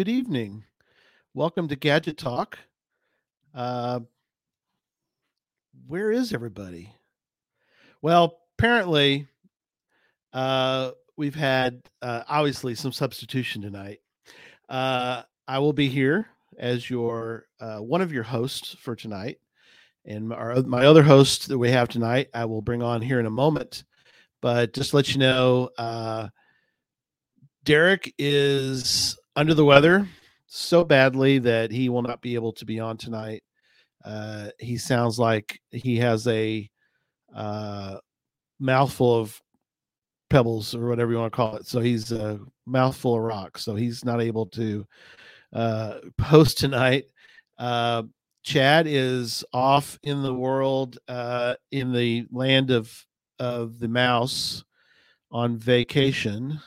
Good evening. Welcome to Gadget Talk. Uh, where is everybody? Well, apparently, uh, we've had uh, obviously some substitution tonight. Uh, I will be here as your uh, one of your hosts for tonight, and our, my other host that we have tonight, I will bring on here in a moment. But just to let you know, uh, Derek is under the weather so badly that he will not be able to be on tonight. Uh, he sounds like he has a uh, mouthful of pebbles or whatever you want to call it. So he's a mouthful of rocks. So he's not able to uh, post tonight. Uh, Chad is off in the world, uh, in the land of of the mouse, on vacation.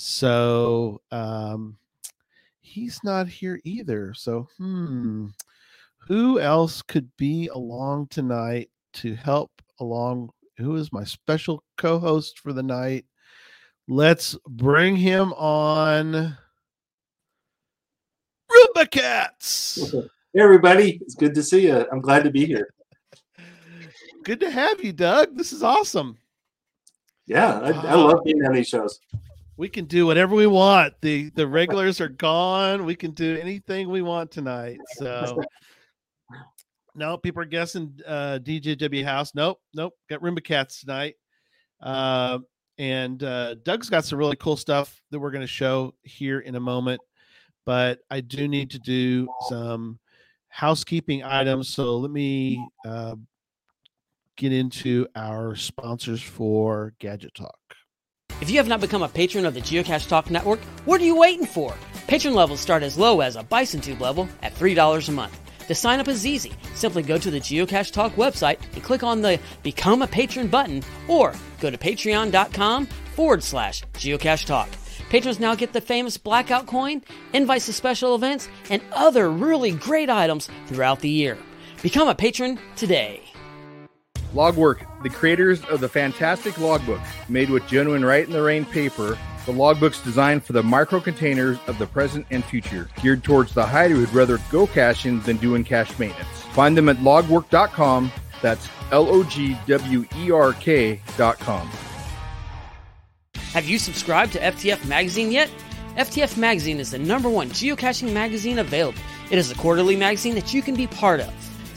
So um, he's not here either. So hmm, who else could be along tonight to help along? Who is my special co-host for the night? Let's bring him on. Roomba Cats. Hey everybody, it's good to see you. I'm glad to be here. Good to have you, Doug. This is awesome. Yeah, I, I love being on these shows. We can do whatever we want. The the regulars are gone. We can do anything we want tonight. So no, people are guessing uh DJW House. Nope, nope. Got Roomba Cats tonight. Uh, and uh, Doug's got some really cool stuff that we're going to show here in a moment. But I do need to do some housekeeping items. So let me uh, get into our sponsors for Gadget Talk. If you have not become a patron of the Geocache Talk Network, what are you waiting for? Patron levels start as low as a Bison Tube level at $3 a month. To sign up is easy. Simply go to the Geocache Talk website and click on the Become a Patron button or go to patreon.com forward slash geocache talk. Patrons now get the famous blackout coin, invites to special events, and other really great items throughout the year. Become a patron today. Logwerk, the creators of the fantastic logbook, made with genuine Write in the Rain paper. The logbook's designed for the micro containers of the present and future, geared towards the hider who'd rather go caching than doing cache maintenance. Find them at logwerk.com. That's L O G W E R K.com. Have you subscribed to FTF Magazine yet? FTF Magazine is the number one geocaching magazine available. It is a quarterly magazine that you can be part of.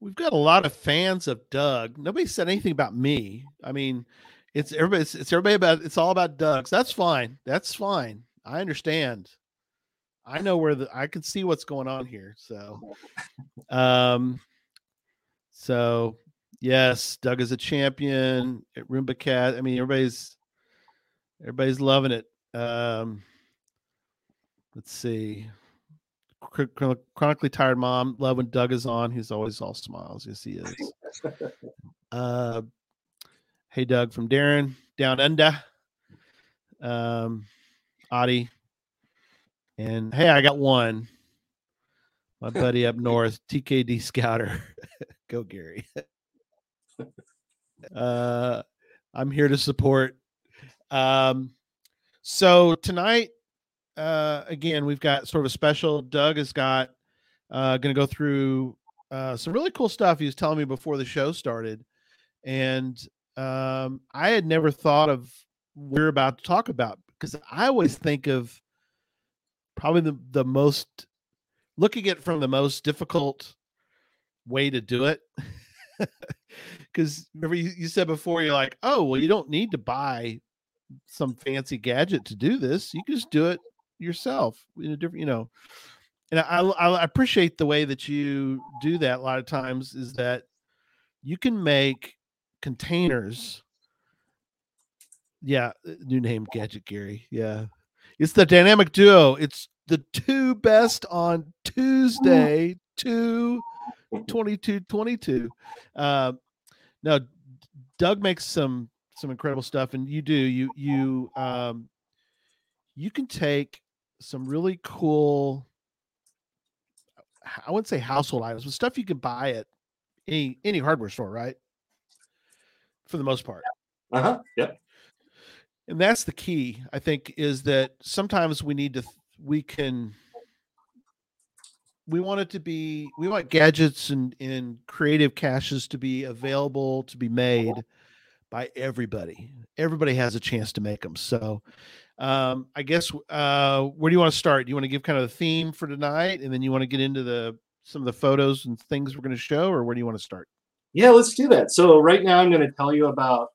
We've got a lot of fans of Doug. Nobody said anything about me. I mean, it's everybody. It's, it's everybody about. It's all about Doug's. That's fine. That's fine. I understand. I know where the. I can see what's going on here. So, um, so yes, Doug is a champion at Roomba Cat. I mean, everybody's everybody's loving it. Um, let's see. Chron- chron- chronically tired mom. Love when Doug is on. He's always all smiles. Yes, he is. Uh, hey, Doug from Darren down under. Um, Adi. And hey, I got one. My buddy up north, TKD Scouter. Go, Gary. uh, I'm here to support. Um, so tonight uh, again, we've got sort of a special. Doug has got uh, going to go through uh, some really cool stuff he was telling me before the show started, and um, I had never thought of what we're about to talk about because I always think of probably the the most looking at from the most difficult way to do it. Because remember you, you said before, you're like, oh well, you don't need to buy some fancy gadget to do this. You can just do it yourself in a different, you know. And I, I appreciate the way that you do that. A lot of times is that you can make containers. Yeah, new name Gadget Gary. Yeah, It's the dynamic duo. It's the two best on Tuesday, two 22 22. Uh, no, Doug makes some some incredible stuff, and you do you you um you can take some really cool I wouldn't say household items, but stuff you can buy at any any hardware store, right? For the most part. Uh-huh. Yep. And that's the key, I think, is that sometimes we need to we can we want it to be we want gadgets and, and creative caches to be available to be made by everybody everybody has a chance to make them so um, i guess uh, where do you want to start do you want to give kind of the theme for tonight and then you want to get into the some of the photos and things we're going to show or where do you want to start yeah let's do that so right now i'm going to tell you about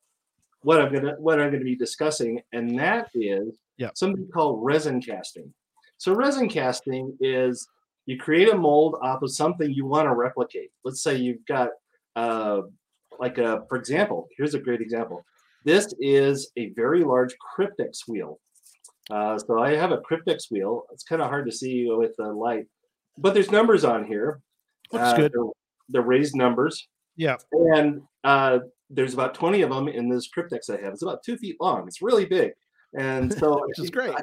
what i'm going to what i'm going to be discussing and that is yeah. something called resin casting so resin casting is you create a mold off of something you want to replicate. Let's say you've got, uh, like a, for example, here's a great example. This is a very large cryptex wheel. Uh, so I have a cryptex wheel. It's kind of hard to see with the light, but there's numbers on here. Looks uh, good. They're, they're, raised numbers. Yeah. And uh, there's about 20 of them in this cryptex I have. It's about two feet long. It's really big. And so, which is great. I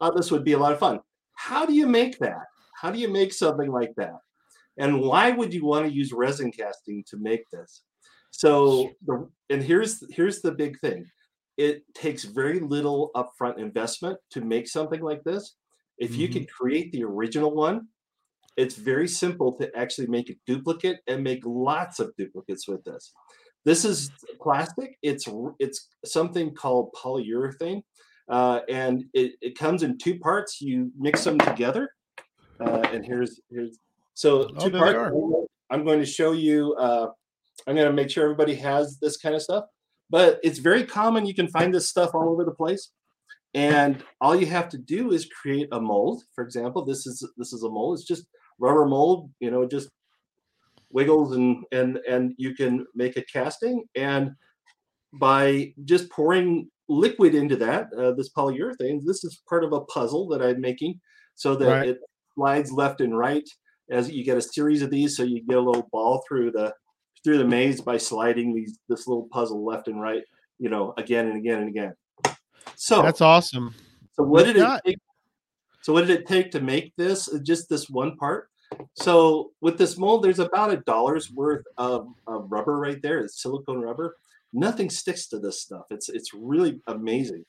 thought this would be a lot of fun. How do you make that? How do you make something like that? And why would you want to use resin casting to make this? So, the, and here's here's the big thing. It takes very little upfront investment to make something like this. If you mm-hmm. can create the original one, it's very simple to actually make a duplicate and make lots of duplicates with this. This is plastic. It's it's something called polyurethane, uh, and it, it comes in two parts. You mix them together, uh, and here's here's so oh, two parts. I'm going to show you. Uh, I'm going to make sure everybody has this kind of stuff, but it's very common. You can find this stuff all over the place, and all you have to do is create a mold. For example, this is this is a mold. It's just rubber mold. You know, just wiggles and and and you can make a casting and by just pouring liquid into that uh, this polyurethane this is part of a puzzle that i'm making so that right. it slides left and right as you get a series of these so you get a little ball through the through the maze by sliding these this little puzzle left and right you know again and again and again. So that's awesome. So what did it take so what did it take to make this uh, just this one part? So with this mold there's about a dollar's worth of, of rubber right there it's silicone rubber. Nothing sticks to this stuff. It's it's really amazing.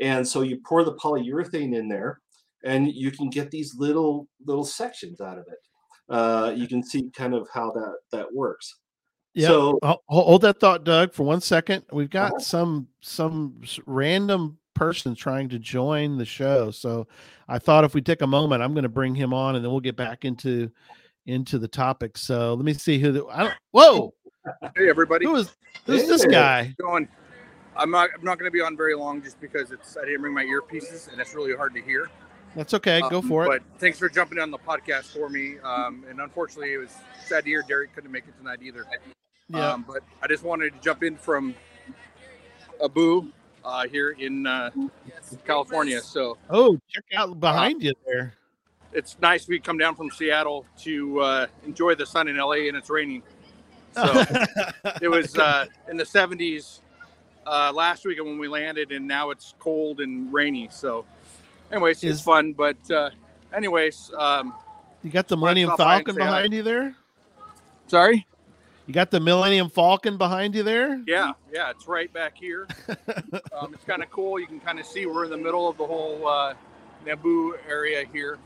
And so you pour the polyurethane in there and you can get these little little sections out of it. Uh, you can see kind of how that that works. Yeah. So hold that thought, Doug, for one second. We've got uh-huh. some some random person trying to join the show. So I thought if we take a moment, I'm going to bring him on, and then we'll get back into into the topic. So let me see who. The, I don't. Whoa. Hey everybody. Who is who's hey. this guy? Going. I'm not. I'm not going to be on very long, just because it's. I didn't bring my earpieces, and it's really hard to hear. That's okay. Go um, for it. But thanks for jumping on the podcast for me. Um, and unfortunately, it was sad to hear Derek couldn't make it tonight either. Yeah. Um, but I just wanted to jump in from Abu uh, here in uh, California. So oh, check out behind uh, you there. It's nice we come down from Seattle to uh, enjoy the sun in LA, and it's raining. So it was uh, in the 70s uh, last week when we landed, and now it's cold and rainy. So anyways, is, it's fun. But uh, anyways, um, you got the Millennium Falcon behind you there. Sorry. You got the Millennium Falcon behind you there? Yeah, yeah, it's right back here. um, it's kind of cool. You can kind of see we're in the middle of the whole uh, Naboo area here,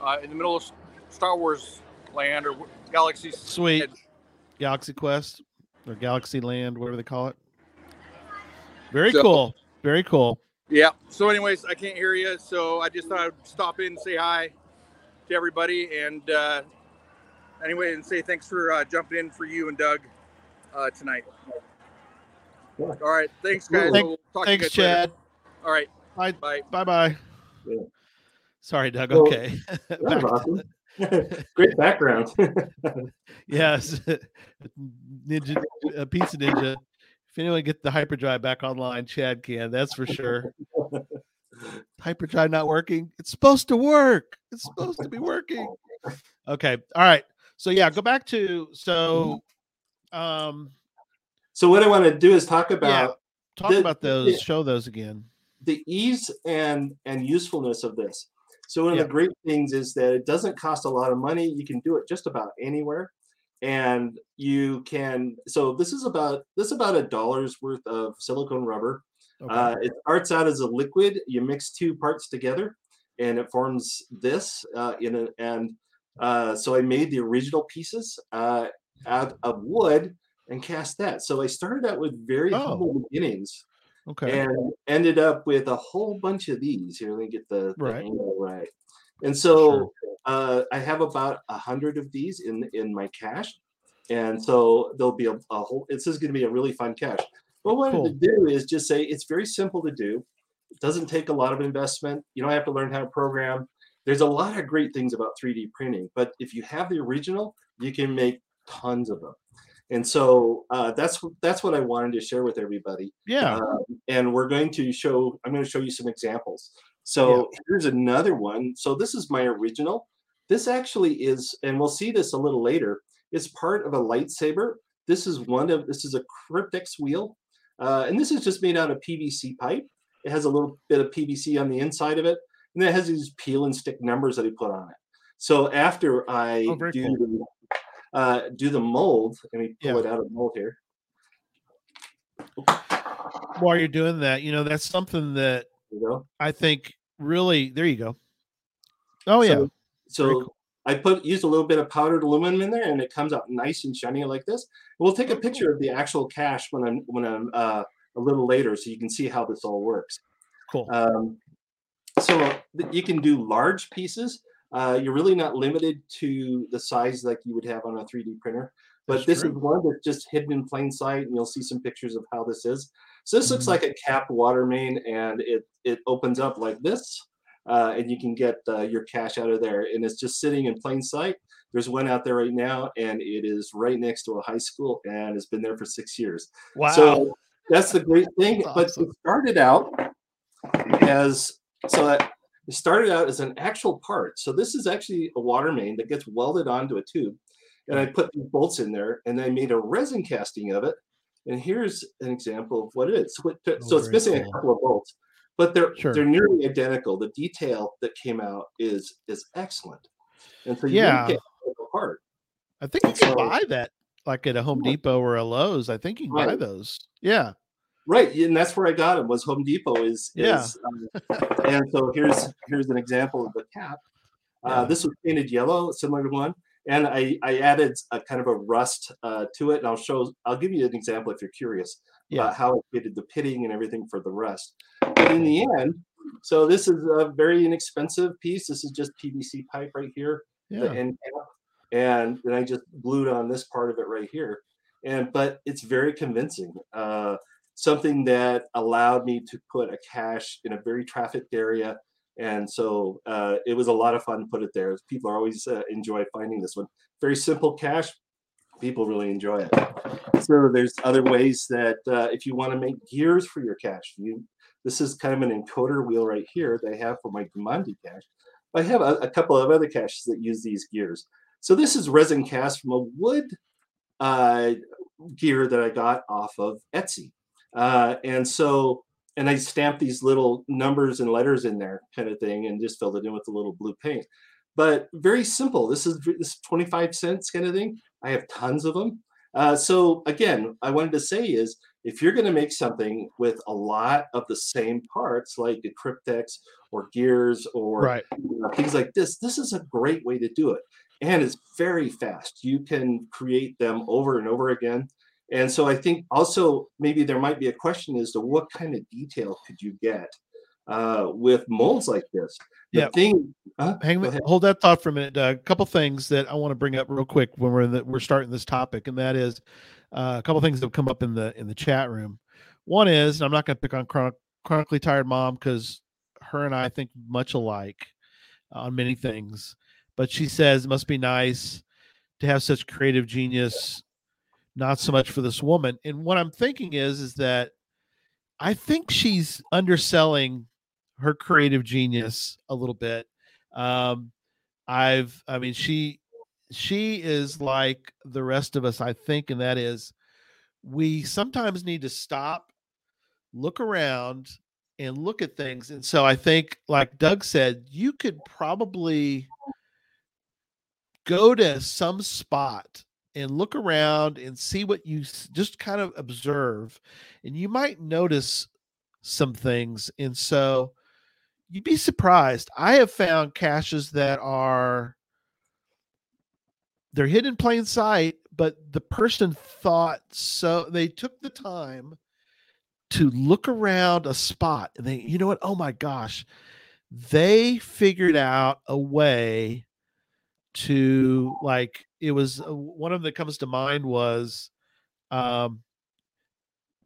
uh, in the middle of Star Wars land or Galaxy. Sweet. Edge. Galaxy Quest or Galaxy Land, whatever they call it. Very so, cool. Very cool. Yeah. So, anyways, I can't hear you, so I just thought I'd stop in, say hi to everybody, and uh, anyway, and say thanks for uh, jumping in for you and Doug uh, tonight. Yeah. All right. Thanks, guys. Thank, we'll thanks, Chad. Later. All right. Bye. Bye. Bye. Bye. Yeah. Sorry, Doug. Well, okay. awesome. Great background. yes. Ninja, uh, Pizza Ninja if anyone get the hyperdrive back online, Chad can. That's for sure. hyperdrive not working. It's supposed to work. It's supposed to be working. Okay. All right. So yeah, go back to so um So what I want to do is talk about talk The- about those, yeah. show those again. the ease and and usefulness of this. So one of Yeah. the great things is that it doesn't cost a lot of money. You can do it just about anywhere, and you can. So this is about this is about a dollar's worth of silicone rubber. Okay. Uh, it starts out as a liquid. You mix two parts together, and it forms this. Uh, in a, and uh, so I made the original pieces uh, out of wood and cast that. So I started out with very Oh. humble beginnings okay. and ended up with a whole bunch of these. Here, let me get the, the Right. angle right. And so uh, I have about a hundred of these in in my cache, and so there'll be a, a whole. This is going to be a really fun cache. What I wanted to do is just say it's very simple to do. It doesn't take a lot of investment. You don't have to learn how to program. There's a lot of great things about 3D printing, but if you have the original, you can make tons of them. And so uh, that's that's what I wanted to share with everybody. Yeah. um, and we're going to show i'm going to show you some examples. So here's another one. So this is my original. This actually is and we'll see this a little later it's part of a lightsaber. This is one of this is a cryptex wheel. Uh, and this is just made out of pvc pipe. It has a little bit of pvc on the inside of it and it has these peel and stick numbers that he put on it so after i Oh, do cool. the uh, do the mold let me pull Yeah. it out of the mold here While you're doing that, you know, that's something that you I think really there you go. Oh yeah. So, so cool. I put used a little bit of powdered aluminum in there, and it comes out nice and shiny like this. We'll take a picture of the actual cache when I'm when I'm uh, a little later, so you can see how this all works. cool. Um, so you can do large pieces. Uh, you're really not limited to the size like you would have on a 3D printer. But That's this true. is one that's just hidden in plain sight, and you'll see some pictures of how this is. So this looks Mhm. like a capped water main, and it it opens up like this, uh, and you can get uh, your cash out of there. And it's just sitting in plain sight. There's one out there right now, and it is right next to a high school, and it's been there for six years. wow. So that's the great thing. That's But it started out as so that it started out as an actual part. So this is actually a water main that gets welded onto a tube. And I put these bolts in there and I made a resin casting of it. And here's an example of what it is. So, it- Oh, so it's missing cool. a couple of bolts, but they're Sure. they're nearly identical. The detail that came out is is excellent. And so you Yeah. can't it apart. I think you can so- buy that like at a Home Depot or a Lowe's. I think you can buy those. Yeah. Right, and that's where I got them. Was Home Depot is Yeah. is, um, and so here's here's an example of the cap. Uh, Yeah. This was painted yellow, similar to one, and I I added a kind of a rust uh, to it, and I'll show I'll give you an example if you're curious Yeah. about how I created the pitting and everything for the rust. But in the end, so this is a very inexpensive piece. This is just PVC pipe right here the Yeah. end cap, and then I just glued on this part of it right here. And but it's very convincing. Uh, something that allowed me to put a cache in a very trafficked area, and so uh, it was a lot of fun to put it there. People always uh, enjoy finding this one. Very simple cache. People really enjoy it. So there's other ways that uh, if you want to make gears for your cache, you this is kind of an encoder wheel right here that I have for my Jumanji cache. I have a, a couple of other caches that use these gears. So this is resin cast from a wood uh, gear that I got off of Etsy. Uh, and so, and I stamped these little numbers and letters in there kind of thing and just filled it in with a little blue paint. But very simple. This is this is 25 cents kind of thing. I have tons of them. Uh, so again, I wanted to say is if you're going to make something with a lot of the same parts, like a Cryptex or gears or Right. you know, things like this, this is a great way to do it. And it's very fast. You can create them over and over again. And so I think also maybe there might be a question as to what kind of detail could you get uh, with molds like this? The Yep. thing, huh? Hang, hold that thought for a minute. Doug. A couple things that I want to bring up real quick when we're in the, we're starting this topic, and that is uh, a couple things that have come up in the in the chat room. One is and I'm not going to pick on chron- chronically tired mom because her and I think much alike on many things, but she says it must be nice to have such creative genius. Not so much for this woman. And what I'm thinking is is that I think she's underselling her creative genius a little bit. Um, I've, I mean, she she is like the rest of us, I think, and that is we sometimes need to stop, look around, and look at things. And so I think, like Doug said, you could probably go to some spot and look around and see what you just kind of observe, and you might notice some things. And so you'd be surprised. I have found caches that are they're hidden in plain sight, but the person thought so they took the time to look around a spot and they, you know what? Oh my gosh, they figured out a way to like it was uh, one of them that comes to mind was um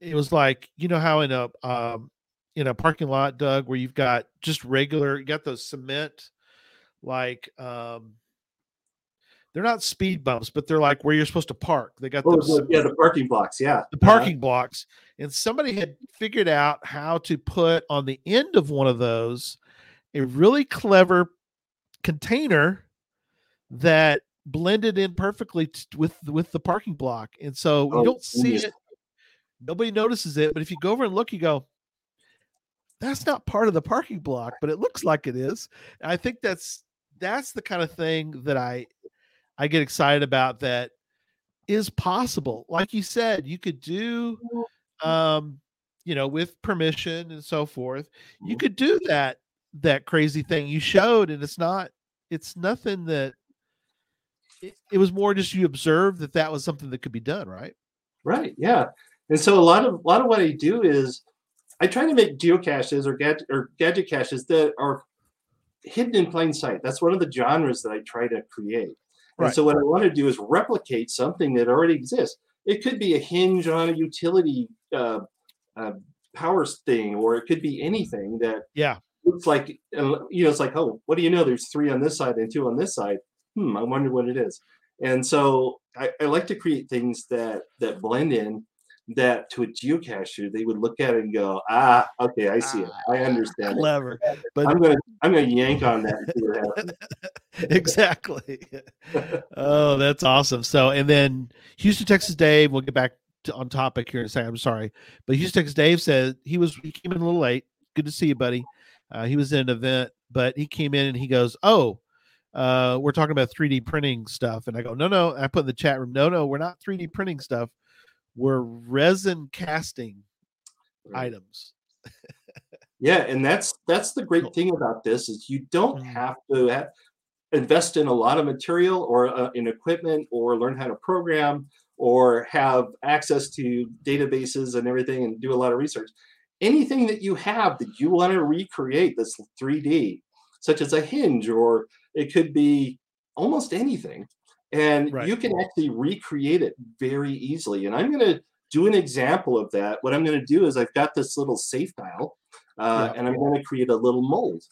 it was like you know how in a um in a parking lot doug where you've got just regular you got those cement like um they're not speed bumps, but they're like where you're supposed to park. They got Oh, those, yeah, the parking blocks. Yeah. the parking blocks, and somebody had figured out how to put on the end of one of those a really clever container that blended in perfectly t- with with the parking block, and so Oh, you don't see genius. it. Nobody notices it, but if you go over and look, you go, "That's not part of the parking block," but it looks like it is. And I think that's that's the kind of thing that I I get excited about that is possible. Like you said, you could do um you know with permission and so forth. You Mhm. could do that that crazy thing you showed and it's not it's nothing that it, it was more just you observed that that was something that could be done, right? Right. Yeah. And so a lot of a lot of what I do is I try to make geocaches or gadget or gadget caches that are hidden in plain sight. That's one of the genres that I try to create. And so what I want to do is replicate something that already exists. It could be a hinge on a utility uh, uh, power thing, or it could be anything that Yeah. looks like you know it's like oh what do you know there's three on this side and two on this side hmm i wonder what it is and so i, I like to create things that that blend in that to a geocacher they would look at it and go ah okay i see it i understand it Clever. But i'm gonna i'm gonna yank on that and see what happens. exactly. oh, that's awesome. So, and then Houston, Texas Dave, we'll get back to, on topic here in a second. I'm sorry. But Houston, Texas Dave said he was, he came in a little late. Good to see you, buddy. Uh, he was in an event, but he came in and he goes, Oh, uh, we're talking about 3D printing stuff. And I go, No, no. I put in the chat room, No, no, we're not 3D printing stuff. We're resin casting Right. items. Yeah, and that's that's the great thing about this is you don't Mm. have to ha invest in a lot of material or uh, in equipment or learn how to program or have access to databases and everything and do a lot of research. Anything that you have that you want to recreate this 3D, such as a hinge or it could be almost anything, and Right. you can actually recreate it very easily. And I'm going to do an example of that. What I'm going to do is I've got this little safe dial uh, Yeah. and I'm going to create a little mold.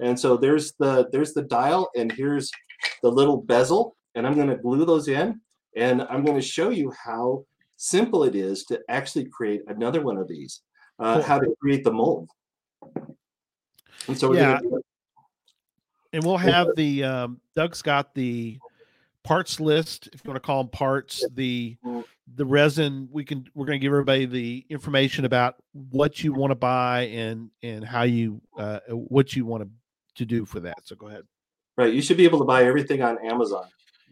And so there's the there's the dial, and here's the little bezel, and I'm going to glue those in, and I'm going to show you how simple it is to actually create another one of these. Uh, Cool. How to create the mold. And so we're Yeah. Gonna do it. and we'll have the um, Doug's got the parts list if you want to call them parts the Mhm. the resin we can we're going to give everybody the information about what you want to buy and and how you uh what you want to to do for that so go ahead Right. You should be able to buy everything on Amazon.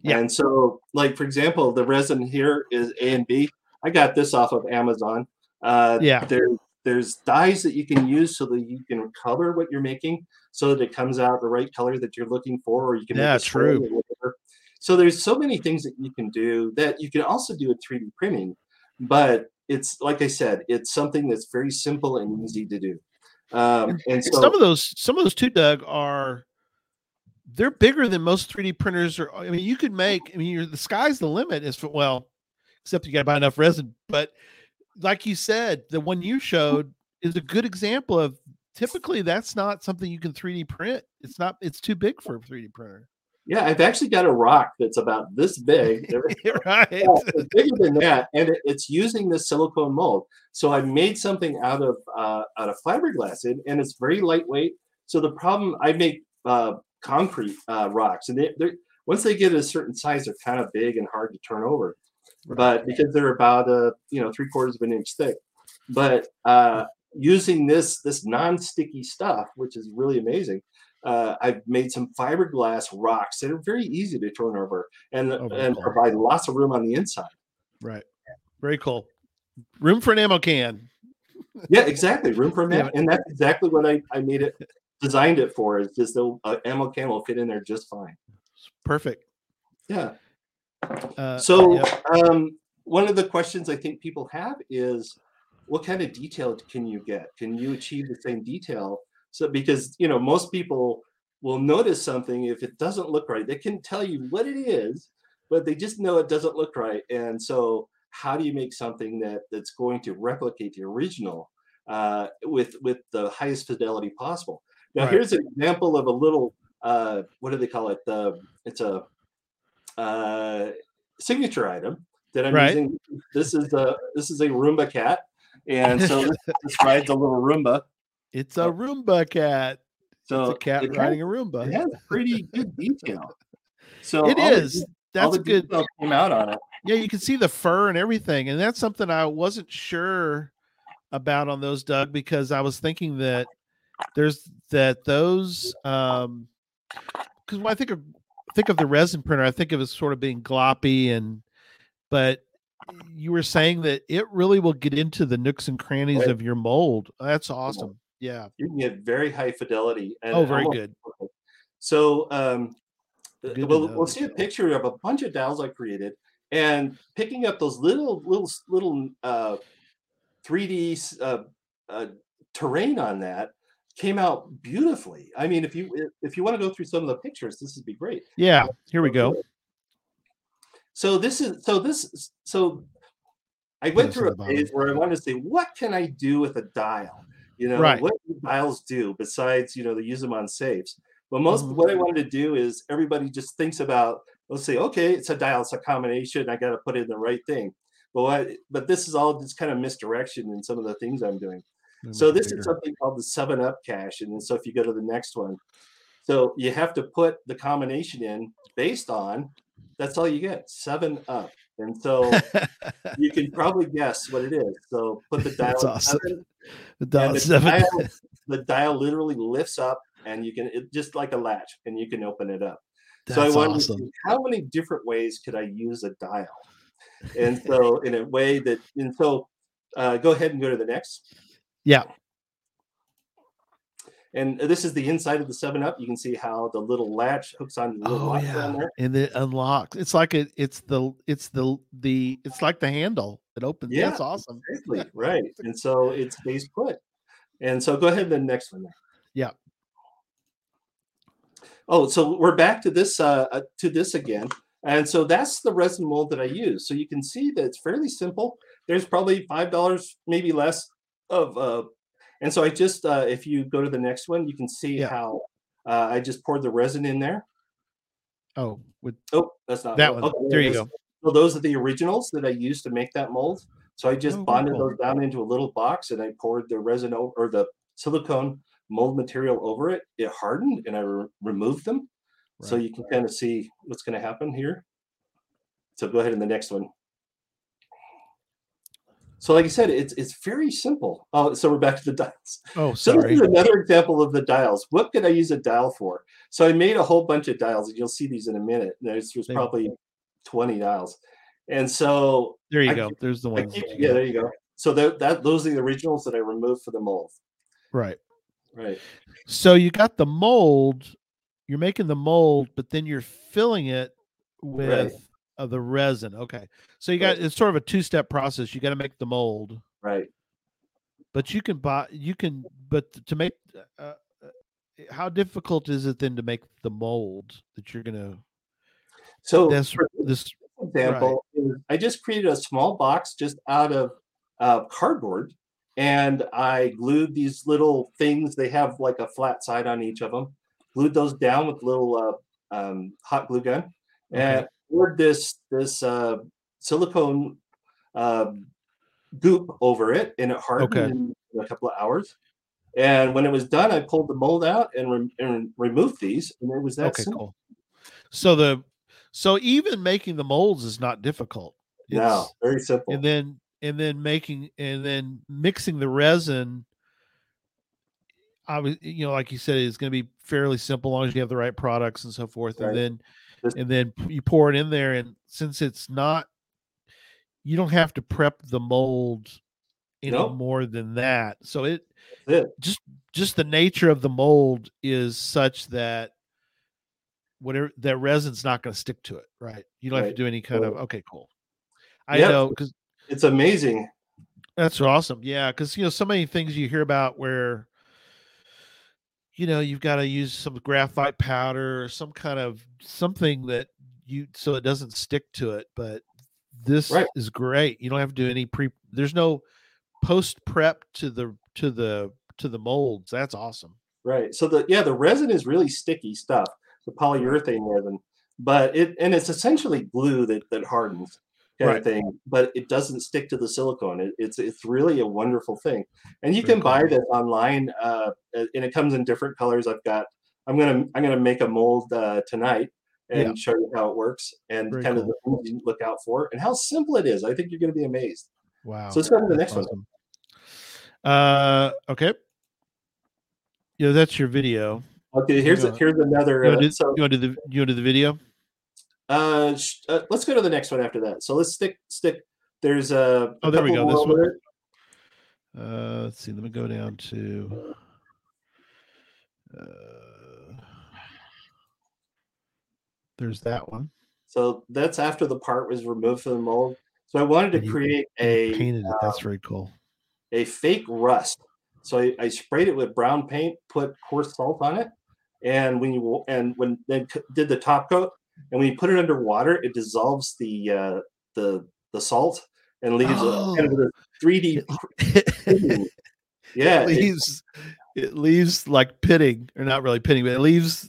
Yeah. And so, like for example, the resin here is A and B. I got this off of Amazon. Uh, Yeah. There, there's dyes that you can use so that you can color what you're making, so that it comes out the right color that you're looking for, or you can. Yeah, true. whatever. So there's so many things that you can do that you can also do with 3D printing, but it's like I said, it's something that's very simple and easy to do. Um, and so some of those some of those too doug are they're bigger than most 3d printers are i mean you could make i mean you're, the sky's the limit as for well except you got to buy enough resin but like you said the one you showed is a good example of typically that's not something you can 3d print it's not it's too big for a 3d printer Yeah, I've actually got a rock that's about this big. right. it's bigger than that, and it, it's using this silicone mold. So I made something out of uh, out of fiberglass, and, and it's very lightweight. So the problem I make uh, concrete uh, rocks, and they, they're once they get a certain size, they're kind of big and hard to turn over. But because they're about a you know three quarters of an inch thick, but uh, using this this non-sticky stuff, which is really amazing, uh, I've made some fiberglass rocks that are very easy to turn over and Oh, and cool. provide lots of room on the inside. Right. Very cool. Room for an ammo can. Yeah, exactly. Room for a Yeah. man, and that's exactly what I, I made it designed it for. Is just the uh, ammo can will fit in there just fine. Perfect. Yeah. Uh, So, um, one of the questions I think people have is, what kind of detail can you get? Can you achieve the same detail? So, because you know, most people will notice something if it doesn't look right. They can tell you what it is, but they just know it doesn't look right. And so, how do you make something that that's going to replicate the original uh, with with the highest fidelity possible? Now, Right. here's an example of a little. Uh, what do they call it? The it's a uh, signature item that I'm Right. using. This is a this is a Roomba cat, and so this, this rides a little Roomba. It's a Roomba cat. So it's a cat riding a roomba It has pretty good detail. So it is. the is. de- all That's the good. came out on it. Yeah, you can see the fur and everything, and that's something I wasn't sure about on those, Doug, because I was thinking that there's that those um because when I think of think of the resin printer, I think of it as sort of being gloppy and but you were saying that it really will get into the nooks and crannies Right. of your mold. That's awesome. Yeah. You can get very high fidelity. And Oh, very almost good. So um, Good we'll, we'll see a picture of a bunch of dials I created, and picking up those little little little uh, 3D uh, uh, terrain on that came out beautifully. I mean, if you if you want to go through some of the pictures, this would be great. Yeah. Here we go. So this is so this so I went through a phase where I wanted to say, what can I do with a dial? You know, Right. what do dials do besides you know they use them on safes? But most Mhm. what I wanted to do is everybody just thinks about let's say, okay, it's a dial, it's a combination, I got to put in the right thing. But what, but this is all just kind of misdirection in some of the things I'm doing. So this bigger. is something called the seven up cache. And then so if you go to the next one, so you have to put the combination in based on that's all you get, seven up. And so you can probably guess what it is. So put the dial That's awesome. seven, the dial the seven. dial, the dial literally lifts up and you can it, just like a latch and you can open it up. so I That's wanted awesome. to see how many different ways could I use a dial? And so in a way that and so uh, go ahead and go to the next. Yeah. And this is the inside of the seven up. You can see how the little latch hooks on the little Oh yeah, there. and it unlocks. It's like it. It's the. It's the the. It's like the handle. It opens. Yeah. That's awesome. Exactly. Right. And so it stays put. And so go ahead to the next one there. Yeah. Oh, so we're back to this uh, uh, to this again. And so that's the resin mold that I use. So you can see that it's fairly simple. There's probably five dollars, maybe less, of uh, and so I just uh, if you go to the next one, you can see Yeah. how uh, I just poured the resin in there. Oh, with Oh, that's not that one. okay, there you it is. go. So those are the originals that I used to make that mold. So I just Oh, bonded cool. those down into a little box and I poured the resin over or the silicone mold material over it. It hardened and I re- removed them. So you can kind of see what's going to happen here. So go ahead in the next one. So like I said, it's it's very simple. Oh, so we're back to the dials. Oh, So sorry. this is another example of the dials. What could I use a dial for? So I made a whole bunch of dials, and you'll see these in a minute. There's, there's probably 20 dials. And so There you I go. keep- There's the one. yeah, there you go. So that, that those are the originals that I removed for the mold. Right. Right. So you got the mold. You're making the mold, but then you're filling it with uh, the resin. Okay. So you got it's sort of a two step process. You got to make the mold, Right. but you can buy. You can, but to make. Uh, uh, how difficult is it then to make the mold that you're gonna? So This this example, is I just created a small box just out of uh, cardboard, and I glued these little things. They have like a flat side on each of them. Glued those down with little uh, um, hot glue gun and poured this this uh, silicone uh, goop over it, and it hardened Okay. in a couple of hours. And when it was done, I pulled the mold out and, re- and removed these, and it was that Okay, simple. cool. So the so even making the molds is not difficult. No, very simple. and then and then making and then mixing the resin I was you know like you said it's going to be fairly simple as long as you have the right products and so forth Right. and then and then you pour it in there and since it's not you don't have to prep the mold any Nope. more than that so it it. just just the nature of the mold is such that whatever that resin's not going to stick to it right you don't have to do any kind of okay cool i Yep. know because It's amazing. that's awesome. Yeah, because you know so many things you hear about where you know you've got to use some graphite powder or some kind of something that you so it doesn't stick to it. But this Right. is great. You don't have to do any pre. There's no post prep to the to the to the molds. That's awesome. Right. So the yeah, the resin is really sticky stuff, the polyurethane resin, but it and it's essentially glue that that hardens kind Right. of thing, but it doesn't stick to the silicone. It, it's it's really a wonderful thing, and you Very can buy this online, uh, and it comes in different colors. I've got. I'm gonna I'm gonna make a mold uh, tonight and Yeah. show you how it works and Very kind of the things you look out for and how simple it is. I think you're gonna be amazed. Wow. So let's go to the next one. Uh, okay. Yeah, that's your video. Okay, here's Yeah. here's another. You Uh, want to do, so you want to do the you want to do the video? Uh, sh- uh, let's go to the next one after that. So let's stick stick. There's a. Oh, there we go. This one. Uh, let's see. Let me go down to. Uh, there's that one. So that's after the part was removed from the mold. So I wanted to create a painted it. That's very cool. a fake rust. So I, I sprayed it with brown paint, put coarse salt on it, and when you and when then did the top coat, and when you put it under water, it dissolves the uh, the the salt and leaves a kind of a 3D. Yeah, it- leaves. It leaves like pitting, or not really pitting, but it leaves.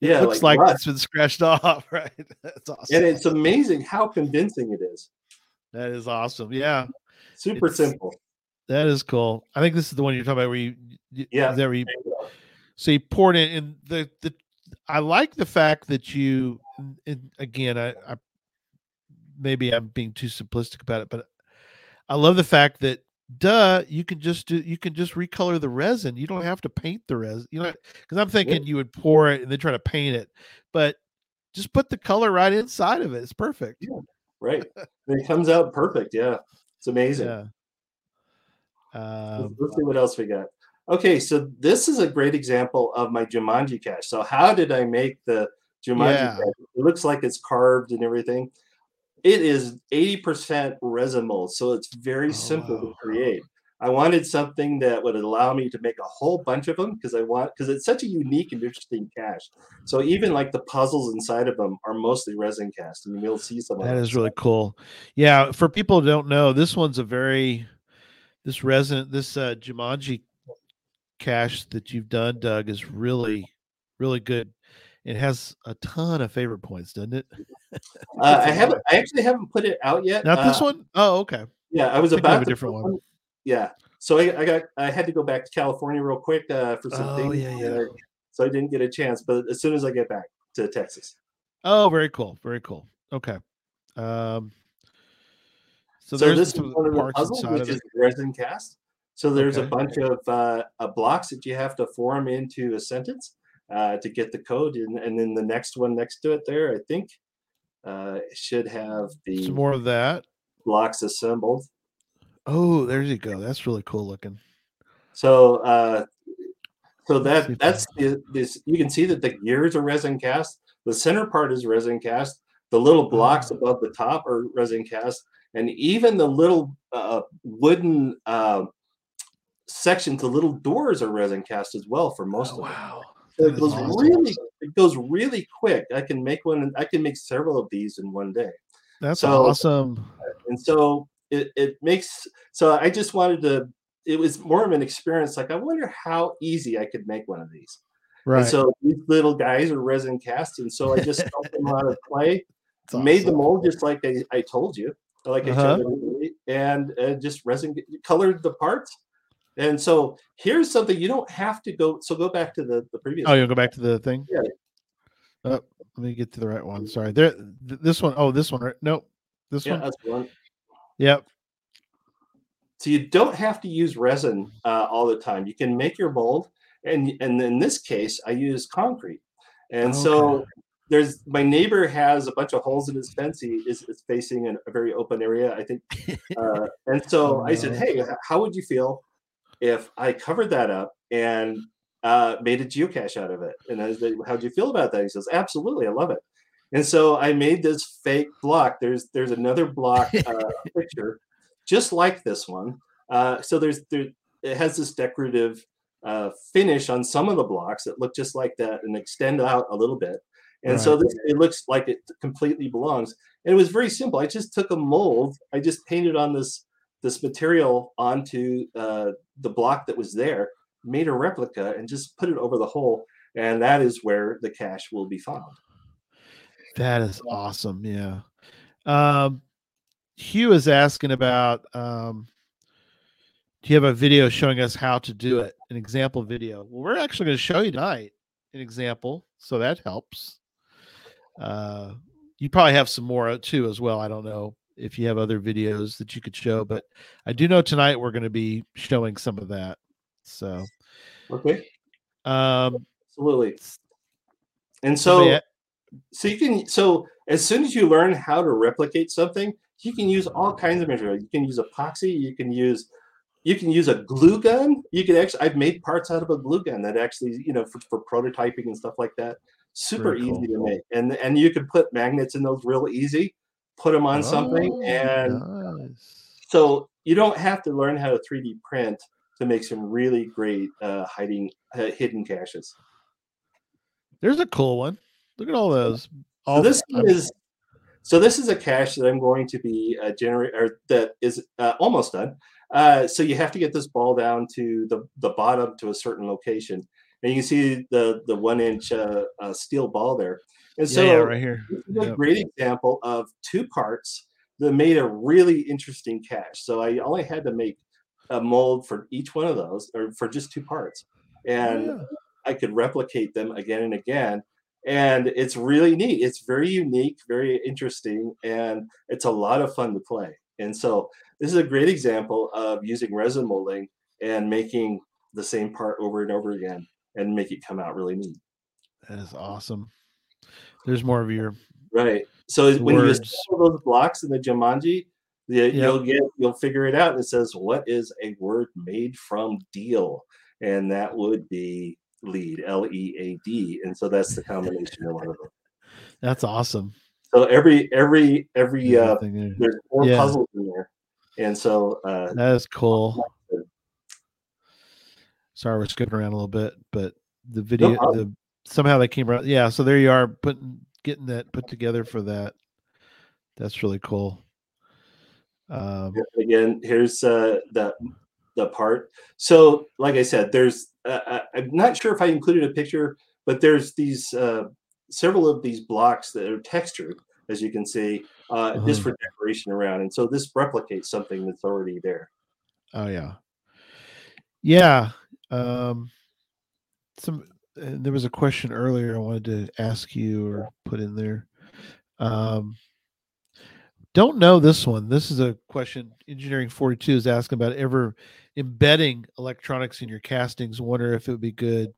It Yeah, looks like like, it's been scratched off. Right. That's awesome. and it's amazing how convincing it is. that is awesome. Yeah. Super It's- simple. That is cool. I think this is the one you're talking about where you, Yeah. there you so you poured it in the the I like the fact that you again I, I maybe I'm being too simplistic about it, but I love the fact that duh you can just do you can just recolor the resin. You don't have to paint the resin. You know because I'm thinking you would pour it and then try to paint it, but just put the color right inside of it. It's perfect. Yeah, Right. It comes out perfect. Yeah. It's amazing. Yeah. Um, Let's see what else we got. Okay, so this is a great example of my Jumanji cache. So how did I make the Jumanji Yeah. cache? It looks like it's carved and everything. It is 80% resin mold, so it's very Oh, simple wow. to create. I wanted something that would allow me to make a whole bunch of them because I want because it's such a unique and interesting cache. So even like the puzzles inside of them are mostly resin cast, and you'll see some of That them. really cool. Yeah, for people who don't know, this one's a very this resin this uh Jumanji cache that you've done, Doug, is really, really good. It has a ton of favorite points, doesn't it? Uh, I haven't. I actually haven't put it out yet. Not this Uh, one? Oh, okay. Yeah, I was of about a different put one. Yeah, so I, I got I had to go back to California real quick uh, for some Oh, yeah, yeah. so I didn't get a chance, but as soon as I get back to Texas, Oh, very cool. Very cool. Okay. Um so, so, there's this is one of the parts puzzles, which of is resin cast. So there's a bunch of uh, uh, blocks that you have to form into a sentence uh, to get the code, and, and then the next one next to it there, I think, uh, should have the Some more of that. blocks assembled. Oh, there you go. That's really cool looking. So uh so that that's the, this you can see that the gears are resin cast, the center part is resin cast, the little blocks Oh. above the top are resin cast, and even the little uh, wooden uh, sections, the little doors are resin cast as well for most Oh, of them. wow. So That it is goes awesome. really it goes really quick. I can make one I can make several of these in one day. That's So- awesome. and so it, it makes so i just wanted to it was more of an experience like i wonder how easy i could make one of these Right. And so these little guys are resin cast, and so I just stuck them out of clay, It's made the awesome. mold just like I, I told you, like I Uh-huh. showed everybody, and uh, just resin colored the parts. And so here's something you don't have to go. So go back to the the previous. Oh, you'll go back to the thing. Yeah. Oh, let me get to the right one. Sorry. There. th- This one. Oh, this one. Right? Nope. This yeah, one. that's one. Yep. So you don't have to use resin uh, all the time. You can make your mold, and and in this case, I use concrete. And so there's my neighbor has a bunch of holes in his fence. He is, is facing an, a very open area, I think. Uh, and so Oh, I said, "Hey, how would you feel if I covered that up and uh, made a geocache out of it?" And I said, "How'd you feel about that?" He says, "Absolutely, I love it." And so I made this fake block. There's there's another block uh, picture, just like this one. Uh, so there's there it has this decorative uh, finish on some of the blocks that look just like that and extend out a little bit. And so this it looks like it completely belongs. And it was very simple. I just took a mold. I just painted on this this material onto uh, the block that was there, made a replica, and just put it over the hole. And that is where the cache will be found. That is awesome. Yeah. Um, Hugh is asking about um, do you have a video showing us how to do it? An example video. Well, we're actually going to show you tonight an example, so that helps. Uh, you probably have some more uh, too as well. I don't know if you have other videos that you could show, but I do know tonight we're going to be showing some of that. So, Okay, um, absolutely. And so so you can so as soon as you learn how to replicate something you can use all kinds of material. You can use epoxy you can use you can use a glue gun. You can actually i've made parts out of a glue gun that actually you know for, for prototyping and stuff like that. Super Very easy to make and and you can put magnets in those real easy put them on something Oh, and nice. so you don't have to learn how to 3d print to make some really great uh, hiding uh, hidden caches There's a cool one. Look at all those. So this I'm- is so this is a cache that I'm going to be uh, generate or that is uh, almost done. Uh, so you have to get this ball down to the the bottom to a certain location, and you can see the the one inch uh, uh, steel ball there. And so yeah, right here. this is a great example of two parts that made a really interesting cache. So I only had to make a mold for each one of those, or for just two parts, and Yeah. I could replicate them again and again. And it's really neat. It's very unique, very interesting, and it's a lot of fun to play. And so this is a great example of using resin molding and making the same part over and over again and make it come out really neat. That is awesome. There's more of your Right. So The when you words. assemble those blocks in the Jumanji, the, you'll get you'll figure it out. And it says, "What is a word made from deal?" And that would be lead, L E A D. And so that's the combination of one of them. that's awesome. So every every every uh, there. there's four Yeah. puzzles in there, and so uh, That is cool. Sorry, we're skipping around a little bit, but the video, problem. the somehow they came around. Yeah, so there you are, putting getting that put together for that. That's really cool. Um, again here's uh the the part so like i said there's uh, I- i'm not sure if i included a picture but there's these uh several of these blocks that are textured as you can see uh just Uh-huh. for decoration around and so this replicates something that's already there Oh yeah, yeah. Um, some uh, there was a question earlier I wanted to ask you or put in there. Um, don't know this one. This is a question Engineering Forty Two is asking about ever embedding electronics in your castings. Wonder if it would be good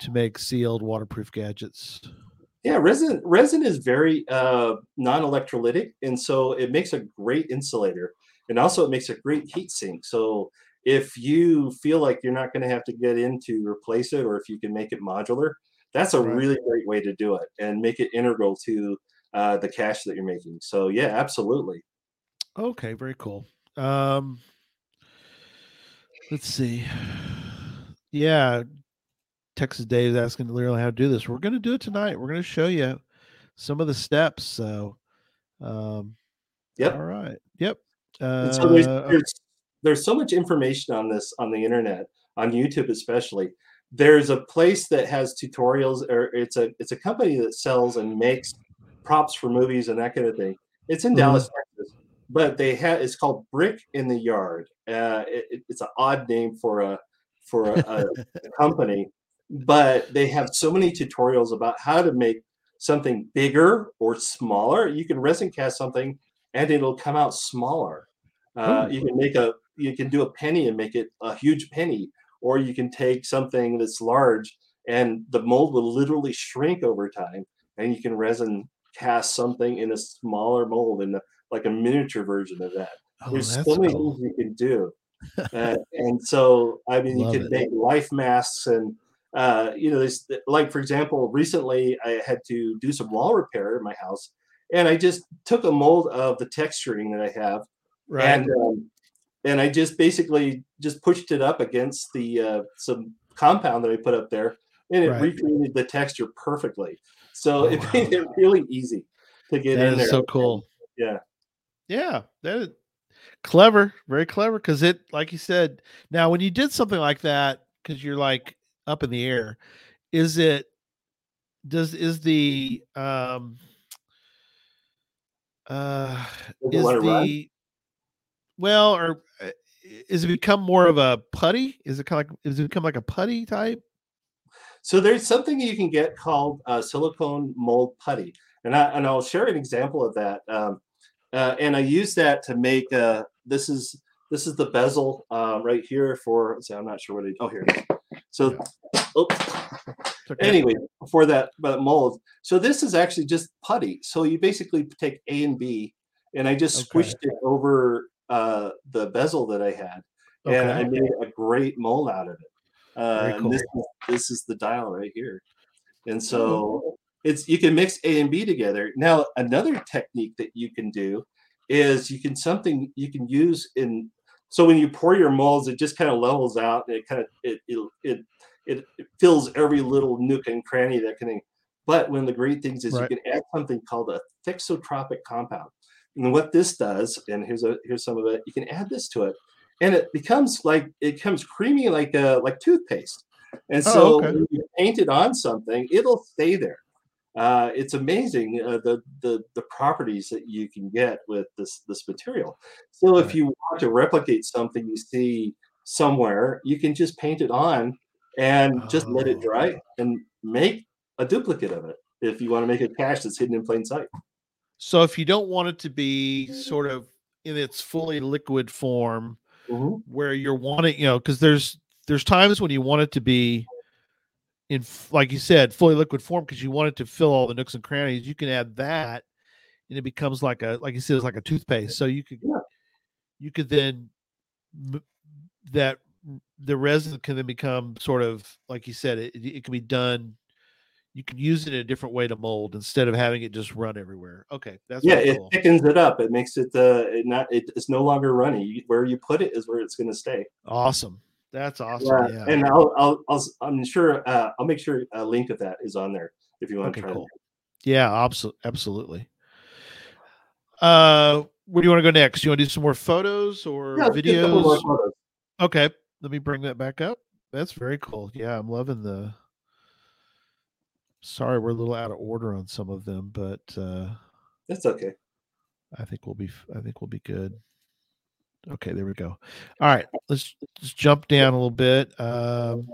to make sealed waterproof gadgets. yeah resin resin is very uh non-electrolytic and so it makes a great insulator and also it makes a great heat sink so if you feel like you're not going to have to get in to replace it or if you can make it modular that's a Right. really great way to do it and make it integral to uh, the cache that you're making so yeah absolutely Okay, very cool. Um, let's see. Yeah, Texas Dave is asking literally how to do this. We're going to do it tonight. We're going to show you some of the steps. So, um, Yep. All right. Yep. And so there's, Uh, there's there's so much information on this on the internet on YouTube especially. There's a place that has tutorials, or it's a it's a company that sells and makes props for movies and that kind of thing. It's in Mhm. Dallas, Texas, but they have it's called Brick in the Yard. Uh, it- it- it's an odd name for a for a, a, a company, but they have so many tutorials about how to make something bigger or smaller. You can resin cast something and it'll come out smaller. Uh, you can make a you can do a penny and make it a huge penny, or you can take something that's large and the mold will literally shrink over time, and you can resin cast something in a smaller mold and like a miniature version of that. Oh, There's so many cool. things you can do. Uh, and so, I mean, Love you it. can make life masks and, uh, you know, there's like, for example, recently I had to do some wall repair in my house. And I just took a mold of the texturing that I have Right. and um, and I just basically just pushed it up against the uh, some compound that I put up there, and it Right. recreated the texture perfectly. So Oh, it wow. made it really easy to get That in is there. so cool. Yeah. Yeah, that is clever, very clever. Because it, like you said, now when you did something like that, because you're like up in the air, is it? Does is the um uh is the well or uh, is it become more of a putty? Is it kind of like is it become like a putty type? So there's something you can get called uh, silicone mold putty, and I and I'll share an example of that. Um, uh, and I use that to make. Uh, this is this is the bezel uh, right here for. So I'm not sure what it. Oh, here it is. So, oops. Okay. anyway for that but mold so this is actually just putty so you basically take a and b and i just Okay. squished it over uh, the bezel that i had and i made a great mold out of it uh, and this, is, this is the dial right here and so it's you can mix a and b together now another technique that you can do is you can something you can use in so when you pour your molds it just kind of levels out and it kind of it it, it it, it fills every little nook and cranny that can. But one of the great things is Right. you can add something called a thixotropic compound. And what this does, and here's a here's some of it, you can add this to it, and it becomes like it becomes creamy like a like toothpaste. And Oh, so okay. when you paint it on something, it'll stay there. Uh, it's amazing uh, the the the properties that you can get with this this material. So if you want to replicate something you see somewhere, you can just paint it on and just let it Oh. dry and make a duplicate of it if you want to make a cache that's hidden in plain sight. So if you don't want it to be sort of in its fully liquid form, Mhm. where you're wanting, you know, because there's there's times when you want it to be in, like you said, fully liquid form because you want it to fill all the nooks and crannies. You can add that, and it becomes like a, like you said, it's like a toothpaste. So you could, Yeah. you could then that the resin can then become sort of like you said, it, it can be done. You can use it in a different way to mold instead of having it just run everywhere. Okay, that's Yeah, it cool. thickens it up. It makes it uh it not it, it's no longer runny. You- Where you put it is where it's going to stay. Awesome. That's awesome. Yeah, Yeah. and I'll, I'll I'll I'm sure uh, I'll make sure a link of that is on there if you want Okay, to try. cool. Yeah, absolutely, absolutely. Uh, where do you want to go next? You want to do some more photos or Yeah, let's get a couple more videos? photos. Okay, let me bring that back up. That's very cool. Yeah, I'm loving the. Sorry, we're a little out of order on some of them, but uh, That's okay. I think we'll be. I think we'll be good. Okay, there we go. All right, let's just jump down a little bit. Um,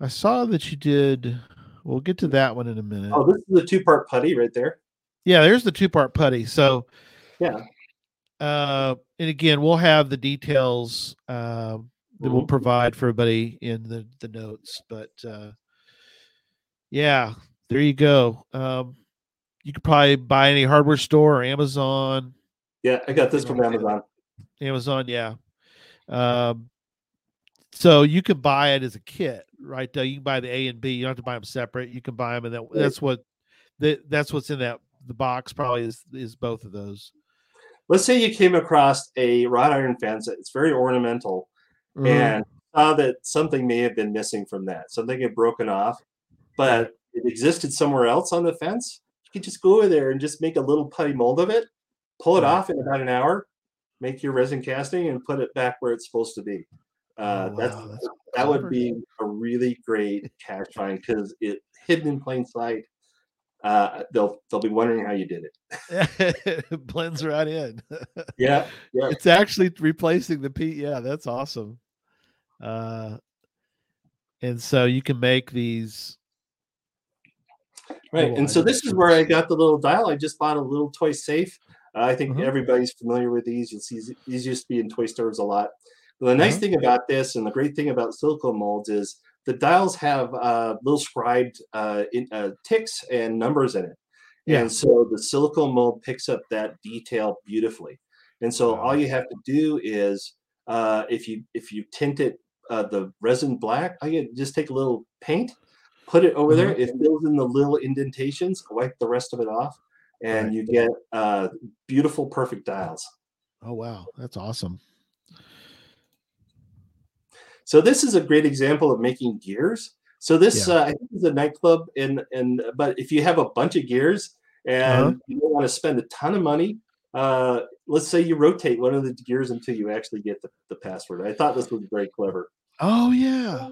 I saw that you did. We'll get to that one in a minute. Oh, this is the two part putty right there. Yeah, there's the two part putty. So, Yeah. uh, and again, we'll have the details um, that we'll Mhm. provide for everybody in the the notes. But uh, yeah, there you go. Um, you could probably buy any hardware store or Amazon. Yeah, I got this from Amazon. Amazon, yeah. Um, so you can buy it as a kit, right? Doug? You can buy the A and B. You don't have to buy them separate. You can buy them, and that, that's what that that's what's in that the box. Probably is is both of those. Let's say you came across a wrought iron fence. It's very ornamental, and saw that something may have been missing from that. Something had broken off, but it existed somewhere else on the fence. You could just go over there and just make a little putty mold of it, pull it off in about an hour, make your resin casting, and put it back where it's supposed to be. Uh, Oh, that's wow, that's that would be a really great cache find because it hidden in plain sight. Uh, they'll they'll be wondering how you did it. it blends right in. Yeah, yeah. it's actually replacing the P. Yeah, that's awesome. Uh, and so you can make these. Right. And so this is where I got the little dial. I just bought a little toy safe. Uh, I think Mhm. everybody's familiar with these. You'll see these used to be in toy stores a lot. But the nice Uh-huh. thing about this and the great thing about silicone molds is the dials have uh, little scribed uh, in, uh, ticks and numbers in it. Yeah. And so the silicone mold picks up that detail beautifully. And so all you have to do is uh, if you if you tint it uh, the resin black, I you just take a little paint, put it over there. Mm-hmm. It fills in the little indentations. Wipe the rest of it off, and Right. you get uh, beautiful, perfect dials. Oh wow, that's awesome. So this is a great example of making gears. So this Yeah. uh, I think is a nightclub, and and but if you have a bunch of gears and Uh-huh. you don't want to spend a ton of money, uh, let's say you rotate one of the gears until you actually get the, the password. I thought this was very clever. Oh yeah,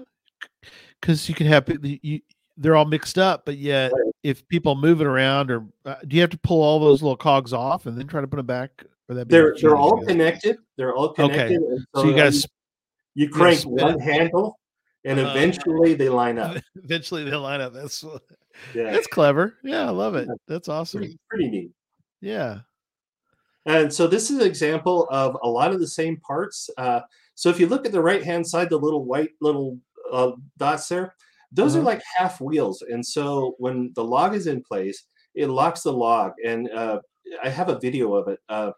because you can have you, they're all mixed up, but yet Right. if people move it around, or uh, do you have to pull all those little cogs off and then try to put them back? Or that They're they're all connected. They're all connected. and So you uh, guys you gotta crank one handle, and Uh-huh. eventually they line up. eventually they'll line up. That's Yeah, that's clever. Yeah, I love it. That's awesome. pretty, pretty neat. Yeah. And so this is an example of a lot of the same parts. Uh, so if you look at the right hand side, the little white little uh, dots there, those Uh-huh. are like half wheels. And so when the log is in place, it locks the log. And uh, I have a video of it. Uh,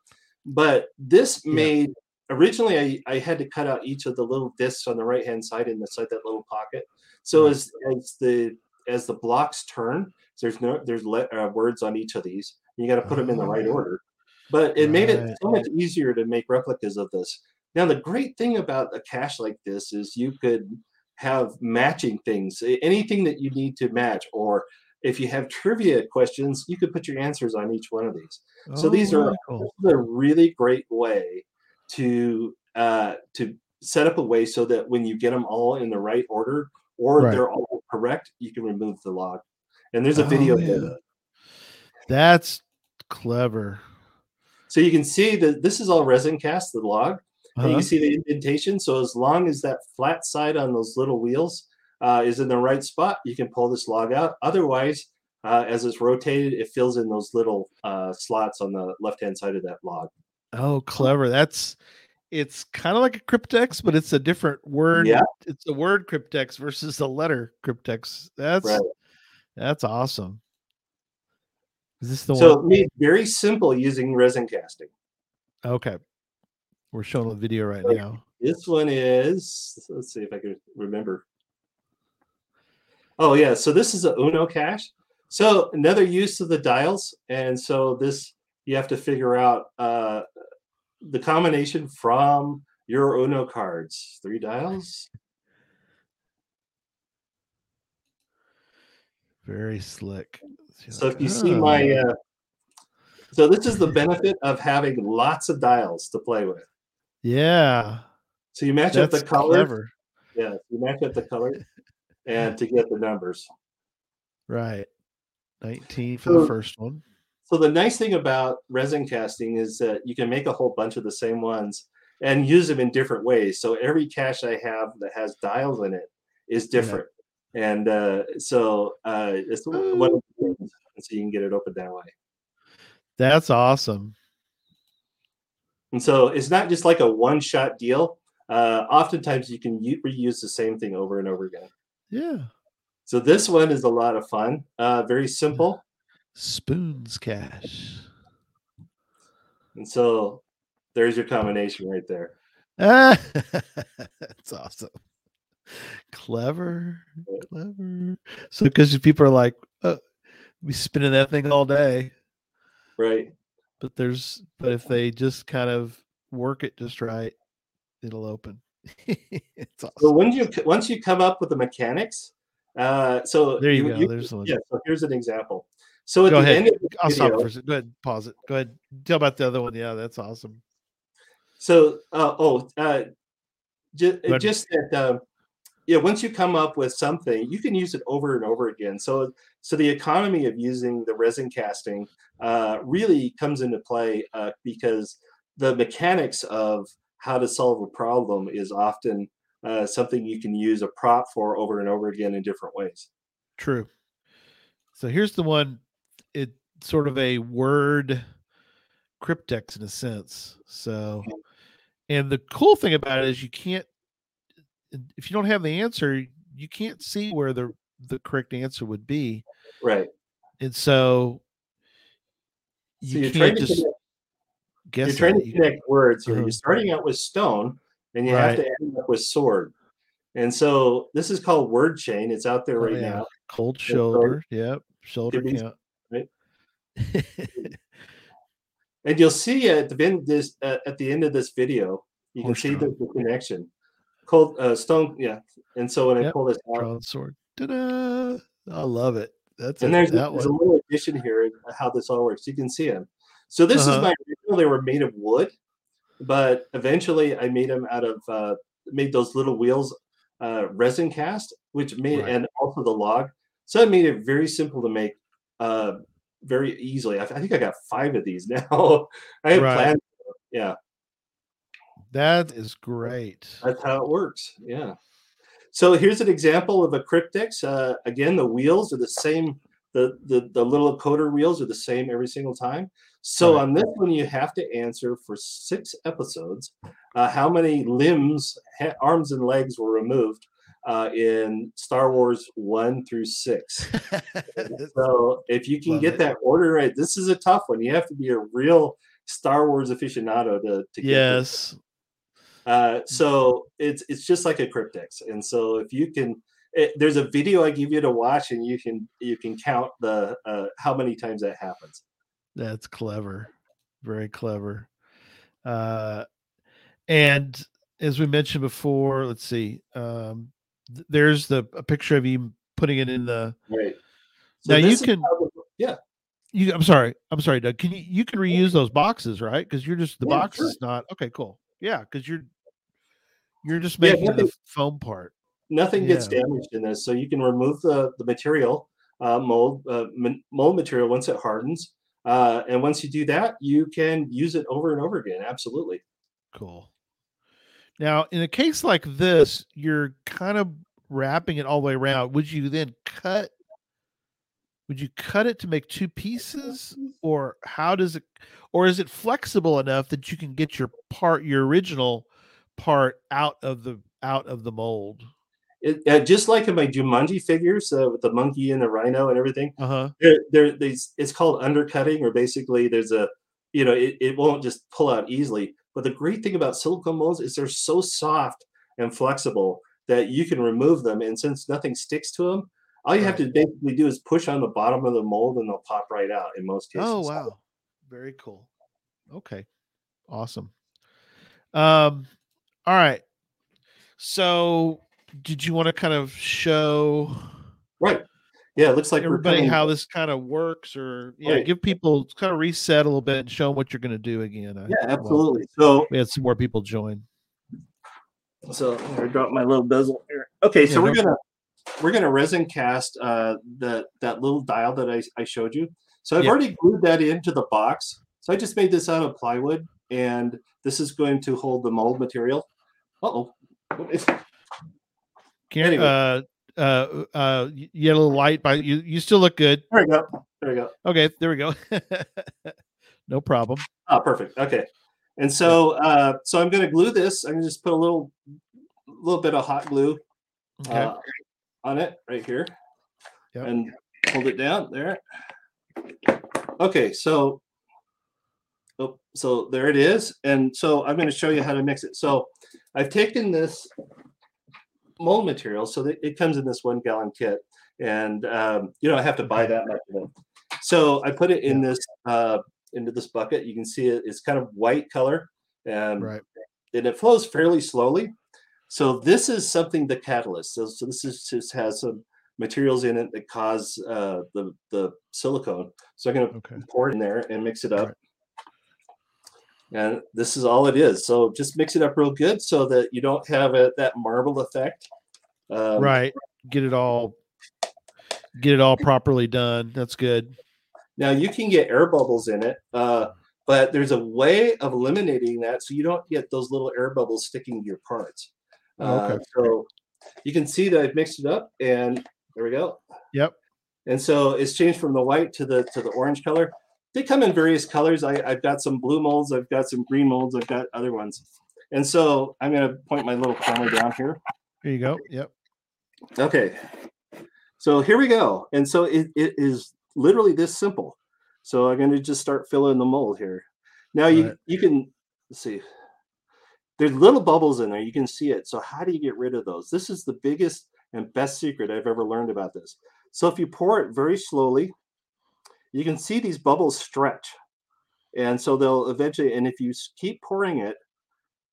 but this Yeah. made originally I, I had to cut out each of the little discs on the right hand side inside that little pocket. So Right. as as the as the blocks turn, there's no there's le- uh, words on each of these. You got to put them in the right Oh. order. But it made it so much easier to make replicas of this. Now the great thing about a cache like this is you could have matching things, anything that you need to match, or if you have trivia questions, you could put your answers on each one of these. So Oh, these are cool. a really great way to uh, to set up a way so that when you get them all in the right order or Right. they're all correct, you can remove the log. And there's a video Oh, here. yeah. That's clever. So you can see that this is all resin cast, the log. You Uh-huh. can see the indentation. So as long as that flat side on those little wheels uh, is in the right spot, you can pull this log out. Otherwise, uh, as it's rotated, it fills in those little uh, slots on the left-hand side of that log. Oh, clever. That's it's kind of like a cryptex, but it's a different word. Yeah. It's a word cryptex versus a letter cryptex. That's Right. that's awesome. Is this the one? So one? made very simple using resin casting. Okay. We're showing a video right Right. now. This one is, let's see if I can remember. Oh, yeah. So this is a Uno cache. So another use of the dials. And so this, you have to figure out uh, the combination from your Uno cards. Three dials. Very slick. So if you see my, Oh, uh, so this is the benefit of having lots of dials to play with. Yeah, So you match up the colors. clever. Yeah, you match up the color and to get the numbers. Right. 19 for the first one. So the nice thing about resin casting is that you can make a whole bunch of the same ones and use them in different ways. So every cache I have that has dials in it is Yeah. different. And uh, so uh, it's one of the things, so you can get it open that way. That's awesome. And so it's not just like a one-shot deal. Uh, oftentimes you can u- reuse the same thing over and over again. Yeah. So this one is a lot of fun. Uh, very simple. Spoons cache. And so there's your combination right there. Ah, that's awesome. Clever, clever. So, because people are like, oh, we spinning that thing all day, Right. But there's, but if they just kind of work it just right, it'll open. it's awesome. So awesome. when you once you come up with the mechanics, uh, so There you go. There's one. yeah. So here's an example. So at Go the ahead. end of the I'll stop for a second. Go ahead. Pause it. Go ahead. Tell about the other one. Yeah, that's awesome. so uh, oh, uh, just, just that um, yeah once you come up with something you can use it over and over again so so the economy of using the resin casting uh, really comes into play uh, because the mechanics of how to solve a problem is often uh, something you can use a prop for over and over again in different ways True. So here's the one. It sort of a word cryptex in a sense. So, and the cool thing about it is you can't, if you don't have the answer, you can't see where the the correct answer would be, right and so so you you're trying can't to just connect, guess. you're trying to. You- connect words here Uh-huh. you're starting out with stone and you Right. have to end up with sword and so this is called word chain it's out there Oh, right yeah. now Cold so shoulder. Yep. Shoulder count. right? And you'll see at the end this uh, at the end of this video, you can Horse see the, the connection. Cold uh, stone, yeah. And so when I Yep, pull this out, Drawn sword. Ta-da! I love it. That's and a, there's, that there's a little addition here how this all works. You can see them. So this Uh-huh. is my original. They were made of wood, but eventually I made them out of uh, made those little wheels uh, resin cast, which made Right. and also the log. So I made it very simple to make uh, very easily. I, I think I got five of these now. I have Right. plans. Yeah. That is great. That's how it works. Yeah. So here's an example of a cryptex. Uh, again, the wheels are the same. The, the the little coder wheels are the same every single time. So Right. on this one, you have to answer for six episodes uh, how many limbs, ha- arms, and legs were removed uh, in Star Wars one through six. So if you can Love get it. that order right, this is a tough one. You have to be a real Star Wars aficionado to, to get this. yes. Uh, so it's it's just like a cryptex, and so if you can, it, there's a video I give you to watch, and you can you can count the uh, how many times that happens. That's clever. Very clever. Uh, and as we mentioned before, let's see. Um, th- there's the a picture of you putting it in the. Right. Now you can- the- yeah. You, I'm sorry. I'm sorry, Doug. Can you you can reuse those boxes, right? Because you're just the Yeah, box sure. is not okay. Cool. Yeah, because you're you're just Yeah, making nothing- the foam part. Nothing gets damaged in this, so you can remove the the material uh, mold uh, mold material once it hardens, uh, and once you do that, you can use it over and over again. Absolutely. Cool. Now, in a case like this, you're kind of wrapping it all the way around. Would you then cut? Would you cut it to make two pieces, or how does it? Or is it flexible enough that you can get your part, your original part, out of the out of the mold? It, uh, just like in my Jumanji figures uh, with the monkey and the rhino and everything, Uh huh. there, there these it's called undercutting or basically there's a you know it, it won't just pull out easily but the great thing about silicone molds is they're so soft and flexible that you can remove them and since nothing sticks to them all you have to basically do is push on the bottom of the mold and they'll pop right out in most cases Oh wow, very cool. Okay, awesome. Um, all right. So, did you want to kind of show right yeah it looks like everybody coming- how this kind of works, or yeah, Right. give people kind of reset a little bit and show them what you're going to do again? I- yeah absolutely so we had some more people join. So I dropped my little bezel here. Okay, so Yeah, we're no gonna we're gonna resin cast uh, the that little dial that I, I showed you. So I've Yeah. already glued that into the box. So I just made this out of plywood, and this is going to hold the mold material. Uh oh. Can Anyway. uh uh uh you had a little light by you. You still look good. There we go. There we go. Okay, there we go. no problem. Oh, perfect. Okay. And so uh, so I'm gonna glue this. I'm gonna just put a little little bit of hot glue Okay. uh, on it right here Yep. and hold it down there. Okay, so oh, so there it is. And so I'm going to show you how to mix it. So I've taken this mold material, so it comes in this one gallon kit, and um, you know I have to buy that much of it. So I put it in this uh, into this bucket. You can see it, it's kind of white color, and right. and it flows fairly slowly. So this is something the catalyst. So, so this is just has some materials in it that cause uh, the the silicone. So I'm going to Okay. pour it in there and mix it up. Right. And this is all it is. So just mix it up real good so that you don't have a, that marble effect. Um, right. Get it all get it all properly done. That's good. Now you can get air bubbles in it, uh, but there's a way of eliminating that so you don't get those little air bubbles sticking to your parts. Oh, okay. Uh, so you can see that I've mixed it up, and there we go. Yep. And so it's changed from the white to the to the orange color. They come in various colors. I, I've got some blue molds, I've got some green molds, I've got other ones. And so I'm going to point my little camera down here. Here you go. Yep. Okay. So here we go. And so it, it is literally this simple. So I'm going to just start filling the mold here. Now you Right. you can let's see. There's little bubbles in there. You can see it. So how do you get rid of those? This is the biggest and best secret I've ever learned about this. So if you pour it very slowly, you can see these bubbles stretch. And so they'll eventually and if you keep pouring it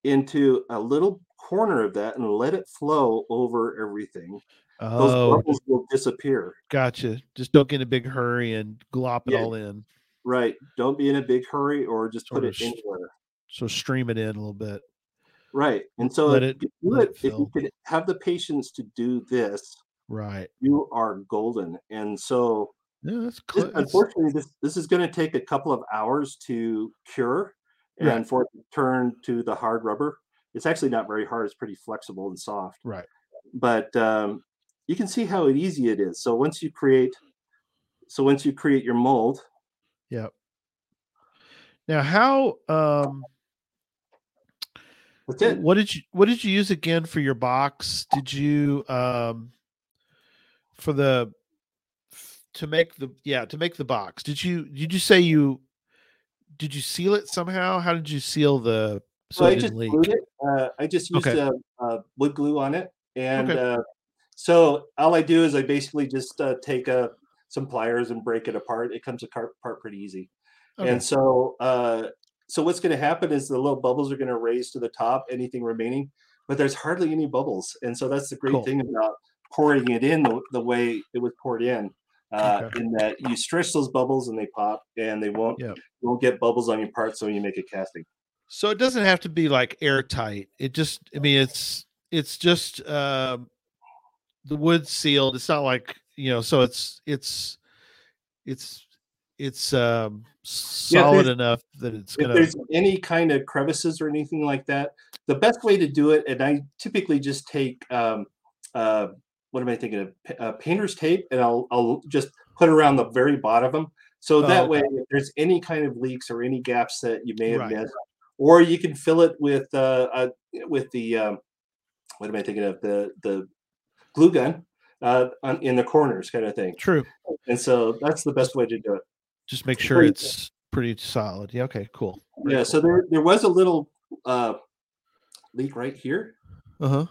into a little corner of that and let it flow over everything, those Oh, bubbles will disappear. gotcha. Just don't get in a big hurry and glop it Yeah. all in. Right. Don't be in a big hurry or just put it anywhere. So stream it in a little bit. Right. And so Let if it- you let it, if you could have the patience to do this, Right. you are golden. And so Yeah, that's this, cl- that's- unfortunately, this this is going to take a couple of hours to cure and for it to turn to the hard rubber. It's actually not very hard. It's pretty flexible and soft. right. But um, you can see how easy it is. So once you create, so once you create your mold, Yep. Now, how um that's it. what did you what did you use again for your box? Did you um for the to make the yeah to make the box? Did you did you say you did you seal it somehow? How did you seal the so it I just leak? glued it. Uh, I just used Okay. uh, uh, wood glue on it, and Okay. uh, so all I do is I basically just uh, take uh, some pliers and break it apart. It comes apart apart pretty easy. Okay. And so, uh, so what's going to happen is the little bubbles are going to raise to the top, anything remaining, but there's hardly any bubbles. And so that's the great Cool. thing about pouring it in the, the way it was poured in, uh, Okay. in that you stretch those bubbles and they pop, and they won't Yep. you won't get bubbles on your parts when you make a casting. So it doesn't have to be like airtight. It just I mean it's it's just um the wood sealed. It's not like, you know, so it's it's it's it's um solid there's- enough that it's if gonna there's any kind of crevices or anything like that, the best way to do it, and I typically just take um, uh, what am I thinking of? Uh, painter's tape, and I'll I'll just put it around the very bottom of them. So Oh, that okay. way, if there's any kind of leaks or any gaps that you may have Right. missed, or you can fill it with uh, uh with the um, what am I thinking of? The the glue gun uh, on, in the corners, kind of thing. true. And so that's the best way to do it. Just make sure it's pretty solid. Yeah, okay, cool. Very Yeah. So there there was a little uh, leak right here. Uh-huh.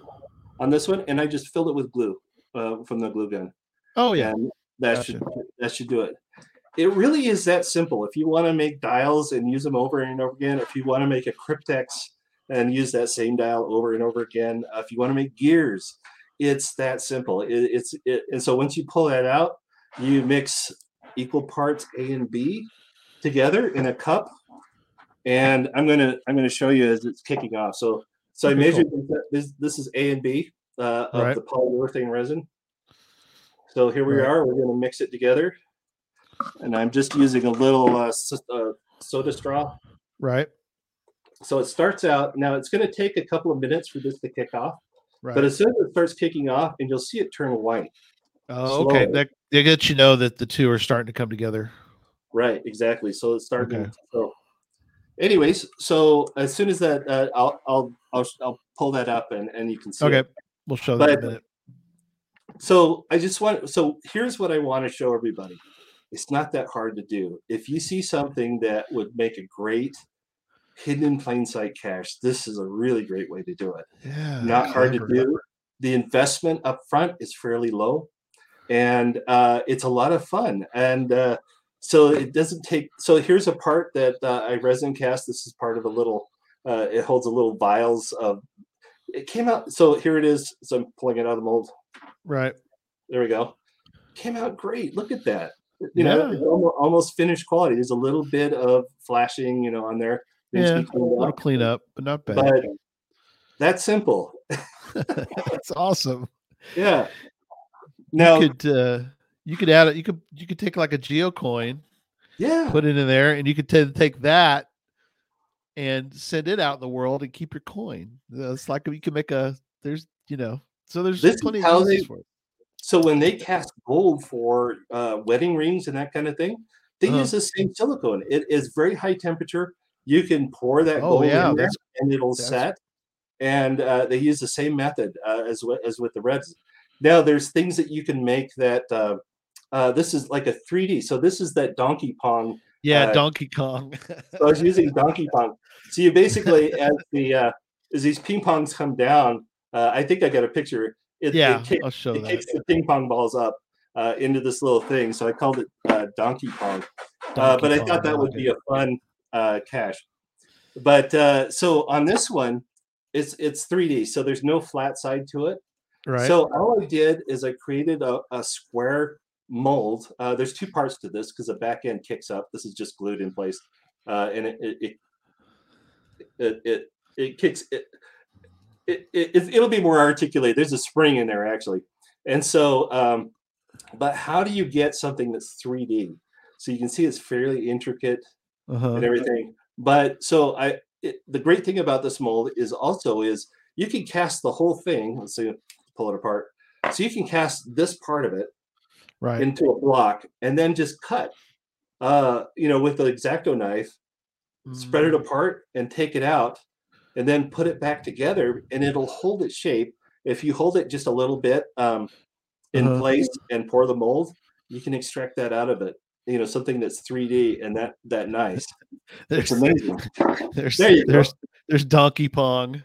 on this one, and I just filled it with glue uh, from the glue gun. Oh yeah. And that Gotcha. should that should do it. It really is that simple. If you want to make dials and use them over and over again, if you want to make a cryptex and use that same dial over and over again, uh, if you want to make gears, it's that simple. It, it's it, and so once you pull that out, you mix equal parts A and B together in a cup. And I'm gonna I'm gonna show you as it's kicking off. So so I measured this. This is A and B uh, of Right. the polyurethane resin. So here we Right. are. We're going to mix it together, and I'm just using a little uh, uh, soda straw. Right. So it starts out now. It's going to take a couple of minutes for this to kick off, Right. but as soon as it starts kicking off, and you'll see it turn white. Oh, okay. slowly. That they get you know that the two are starting to come together. Right, exactly. So it's starting. Okay. So, anyways, so as soon as that, uh, I'll, I'll I'll I'll pull that up, and and you can see. it. Okay. We'll show that in a minute. So I just want so here's what I want to show everybody. It's not that hard to do. If you see something that would make a great hidden in plain sight cache, this is a really great way to do it. Yeah. Not hard to do. The investment up front is fairly low, and uh, it's a lot of fun. And uh, so it doesn't take. So here's a part that uh, I resin cast. This is part of a little. Uh, it holds a little vials of. It came out. So here it is. So I'm pulling it out of the mold. Right. There we go. Came out great. Look at that. You know, Yeah. it's almost, finished quality. There's a little bit of flashing, you know, on there. to Yeah, a little up. cleanup, but not bad. But that's simple. That's awesome. Yeah. Now, you could uh, you could add it. You could you could take like a geocoin, yeah, put it in there, and you could ta- take that and send it out in the world and keep your coin. It's like you can make a there's you know so there's This is plenty of uses for it. So when they cast gold for uh, wedding rings and that kind of thing, they Uh-huh. use the same silicone. It is very high temperature. You can pour that Oh, gold yeah, in there and it'll set. And uh, they use the same method uh, as wi- as with the reds. Now there's things that you can make that uh, uh, this is like a 3D. So this is that Donkey Kong. Yeah, uh, Donkey Kong. So I was using Donkey Kong. So you basically as the uh, as these ping pongs come down, uh, I think I got a picture. It, yeah, it kick- I'll show it that. kicks the ping pong balls up uh, into this little thing. So I called it uh, Donkey Kong. Uh, Donkey but I thought that would be a fun uh, cache. But uh, so on this one, it's it's 3D, so there's no flat side to it. Right. So all I did is I created a, a square mold. Uh, there's two parts to this because the back end kicks up. This is just glued in place, uh, and it it it it, it, kicks it. It, it, it- it'll be more articulated. There's a spring in there actually, and so. Um, but how do you get something that's 3D? So you can see it's fairly intricate uh-huh. and everything. But so I, it, the great thing about this mold is also is you can cast the whole thing. Let's see, pull it apart. So you can cast this part of it Right. into a block and then just cut, uh, you know, with the exacto knife, spread it Mm, apart and take it out, and then put it back together, and it'll hold its shape. If you hold it just a little bit um, in Uh-huh. place and pour the mold, you can extract that out of it. You know, something that's 3D and that that nice. It's There's amazing. there's There there's there's Donkey Pong.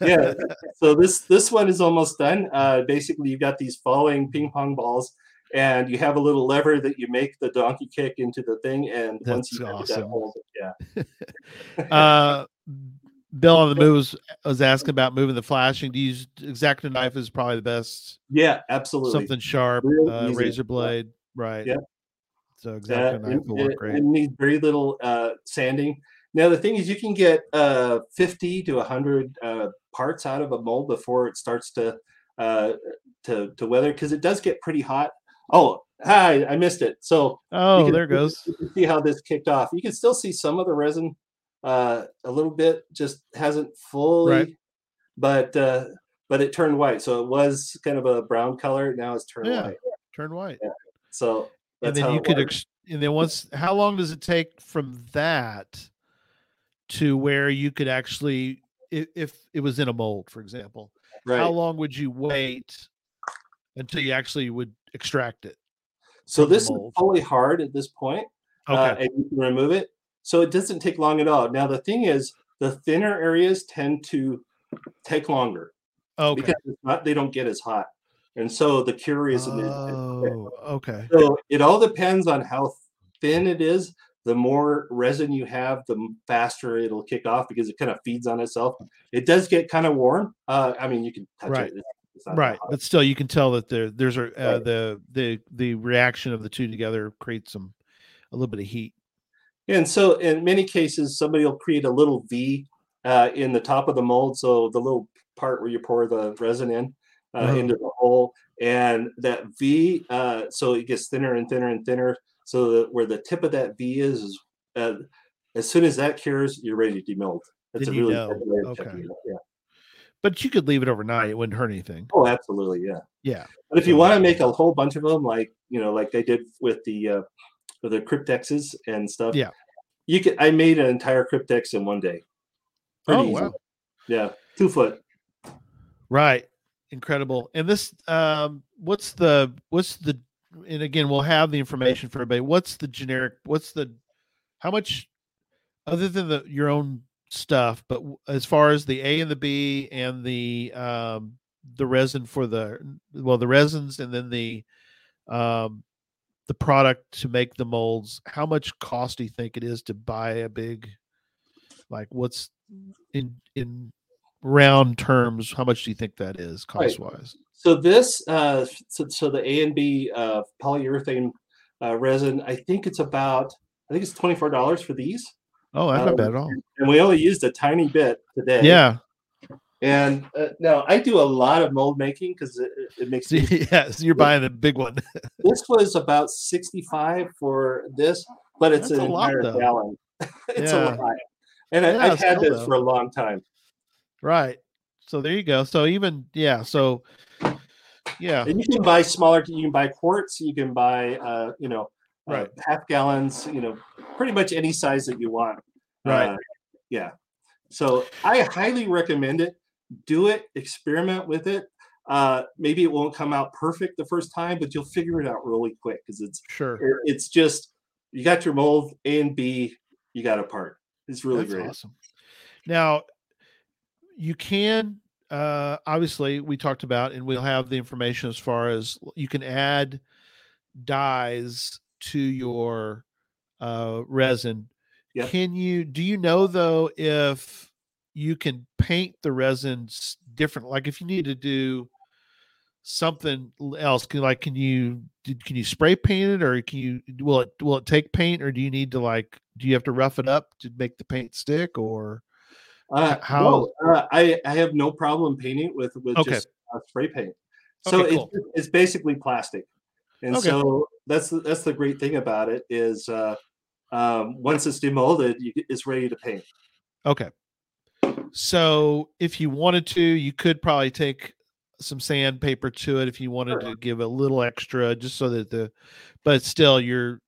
Yeah. So this this one is almost done. Uh, basically, you've got these falling ping pong balls, and you have a little lever that you make the donkey kick into the thing, and once you have that awesome. hold, yeah. uh Bill on the move was, was asking about moving the flashing. Do you use exacto knife is probably the best. Yeah, absolutely. Something sharp, uh, razor blade, right? Yeah. So Yeah, exacto knife and, will work great. and needs very little uh, sanding. Now the thing is, you can get uh, 50 to 100 uh, parts out of a mold before it starts to uh, to to weather because it does get pretty hot. Oh, hi, I missed it. So Oh, can- there it goes. See how this kicked off. You can still see some of the resin uh, a little bit, just hasn't fully, Right. but uh, but it turned white. So it was kind of a brown color. Now it's turned Yeah. white. Turn white. So and then you could ex- and then once how long does it take from that to where you could actually if, it was in a mold for example right. how long would you wait until you actually would extract it so this is fully hard at this point, okay uh, and you can remove it. So it doesn't take long at all. Now the thing is, the thinner areas tend to take longer okay because it's not, they don't get as hot, and so the cure is. oh okay So it all depends on how thin it is. The more resin you have, the faster it'll kick off because it kind of feeds on itself. It does get kind of warm. Uh, I mean, you can touch Right. it. It's, it's not right hot. but still you can tell that there there's a uh, Right. the the the reaction of the two together creates some a little bit of heat And so, in many cases, somebody will create a little V uh, in the top of the mold. So the little part where you pour the resin in uh, Uh-huh. into the hole, and that V, uh, so it gets thinner and thinner and thinner. So that where the tip of that V is, is uh, as soon as that cures, you're ready to demold. That's Then a really know. way of Okay. checking it. Yeah. but you could leave it overnight it wouldn't hurt anything Oh, absolutely. Yeah. yeah But if you So- want to make a whole bunch of them, like you know, like they did with the uh, with the cryptexes and stuff, Yeah. you could. I made an entire cryptex in one day. Pretty oh easy. wow Yeah, two foot. Right. Incredible. And this um what's the what's the and again we'll have the information for everybody. What's the generic what's the how much other than the your own stuff, but as far as the A and the B and the um the resin for the well the resins and then the um the product to make the molds, how much cost do you think it is to buy a big like what's in in round terms, how much do you think that is cost wise? So this, uh, so, so the A and B uh, polyurethane uh, resin, I think it's about, I think it's twenty four dollars for these. Oh, that's not Um, bad at all. and we only used a tiny bit today. Yeah. And uh, now I do a lot of mold making because it, it makes me. yeah, so you're buying the big one. This was about 65 for this, but it's That's an a lot, entire though. gallon. it's Yeah. a lot. And Yeah, I, I've had this though. for a long time. right. So there you go. So even yeah, so yeah. And you can buy smaller, you can buy quarts, you can buy, uh, you know, uh, Right. half gallons, you know, pretty much any size that you want. Right. Uh, yeah. So I highly recommend it. Do it, experiment with it. Uh, maybe it won't come out perfect the first time, but you'll figure it out really quick because it's Sure. it's just you got your mold A and B, you got a part. It's really That's great. awesome. Now, you can uh, obviously we talked about, and we'll have the information as far as you can add dyes to your uh, resin. Yep. Can you? Do you know though if you can paint the resins different? Like if you need to do something else, can like can you did- can you spray paint it or can you will it will it take paint or do you need to like do you have to rough it up to make the paint stick or Uh, how- no, uh, I I have no problem painting with with Okay. just uh, spray paint. So Okay, it's cool. it's basically plastic, and Okay. so that's the, that's the great thing about it is uh, um, once it's demolded, you, it's ready to paint. Okay. So if you wanted to, you could probably take some sandpaper to it if you wanted Sure. to give a little extra just so that the but still you're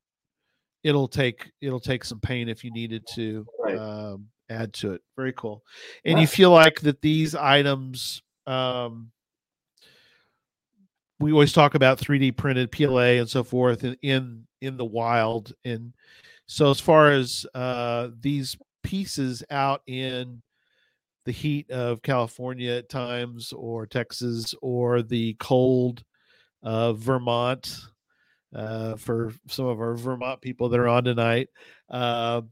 it'll take it'll take some paint if you needed to Right. um add to it. Very cool. And you feel like that these items um we always talk about 3D printed PLA and so forth in in, in the wild and so as far as uh these pieces out in the heat of California at times or Texas or the cold of Vermont uh, for some of our Vermont people that are on tonight. Uh,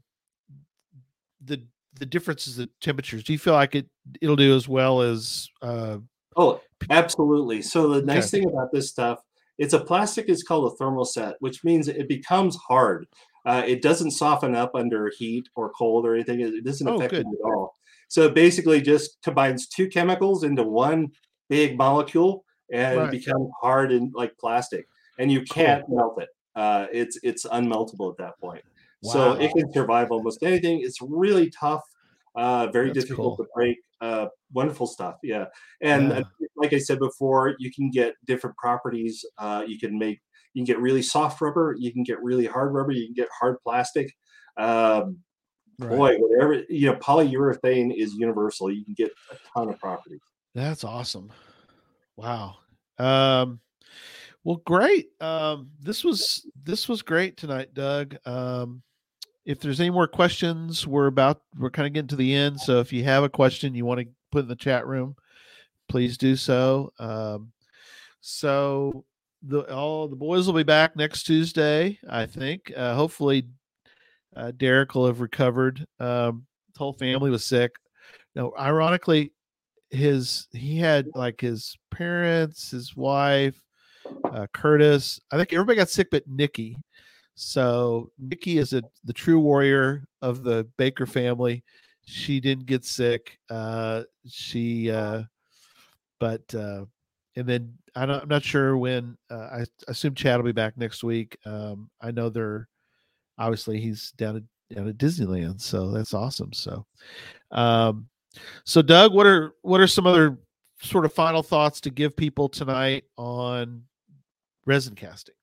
the the differences in temperatures. Do you feel like it it'll do as well as uh, Oh, absolutely. So the nice Okay. thing about this stuff, it's a plastic. It's called a thermoset, which means it becomes hard. Uh, it doesn't soften up under heat or cold or anything. It doesn't Oh, affect it at all. So it basically just combines two chemicals into one big molecule and Right. it becomes hard and like plastic. And you can't melt it. Uh, it's it's unmeltable at that point. So it can survive almost anything. It's really tough, uh, very That's difficult cool. to break. Uh, wonderful stuff. Yeah. And Yeah. uh, like I said before, you can get different properties. Uh, you can make, you can get really soft rubber. You can get really hard rubber. You can get hard plastic. Um, Right. Boy, whatever, you know, polyurethane is universal. You can get a ton of properties. That's awesome. Wow. Um well great. Um this was this was great tonight, Doug. Um if there's any more questions, we're about we're kind of getting to the end. So if you have a question you want to put in the chat room, please do so. Um so the all the boys will be back next Tuesday, I think. Uh hopefully uh Derek will have recovered. Um his whole family was sick. No, ironically, his he had like his parents, his wife, uh, Curtis. I think everybody got sick but Nikki. So Nikki is a the true warrior of the Baker family. She didn't get sick. Uh, she, uh, but uh, and then I I'm not sure when. Uh, I assume Chad will be back next week. Um, I know they're obviously he's down at down at Disneyland, so that's awesome. So, um, so Doug, what are what are some other sort of final thoughts to give people tonight on resin casting?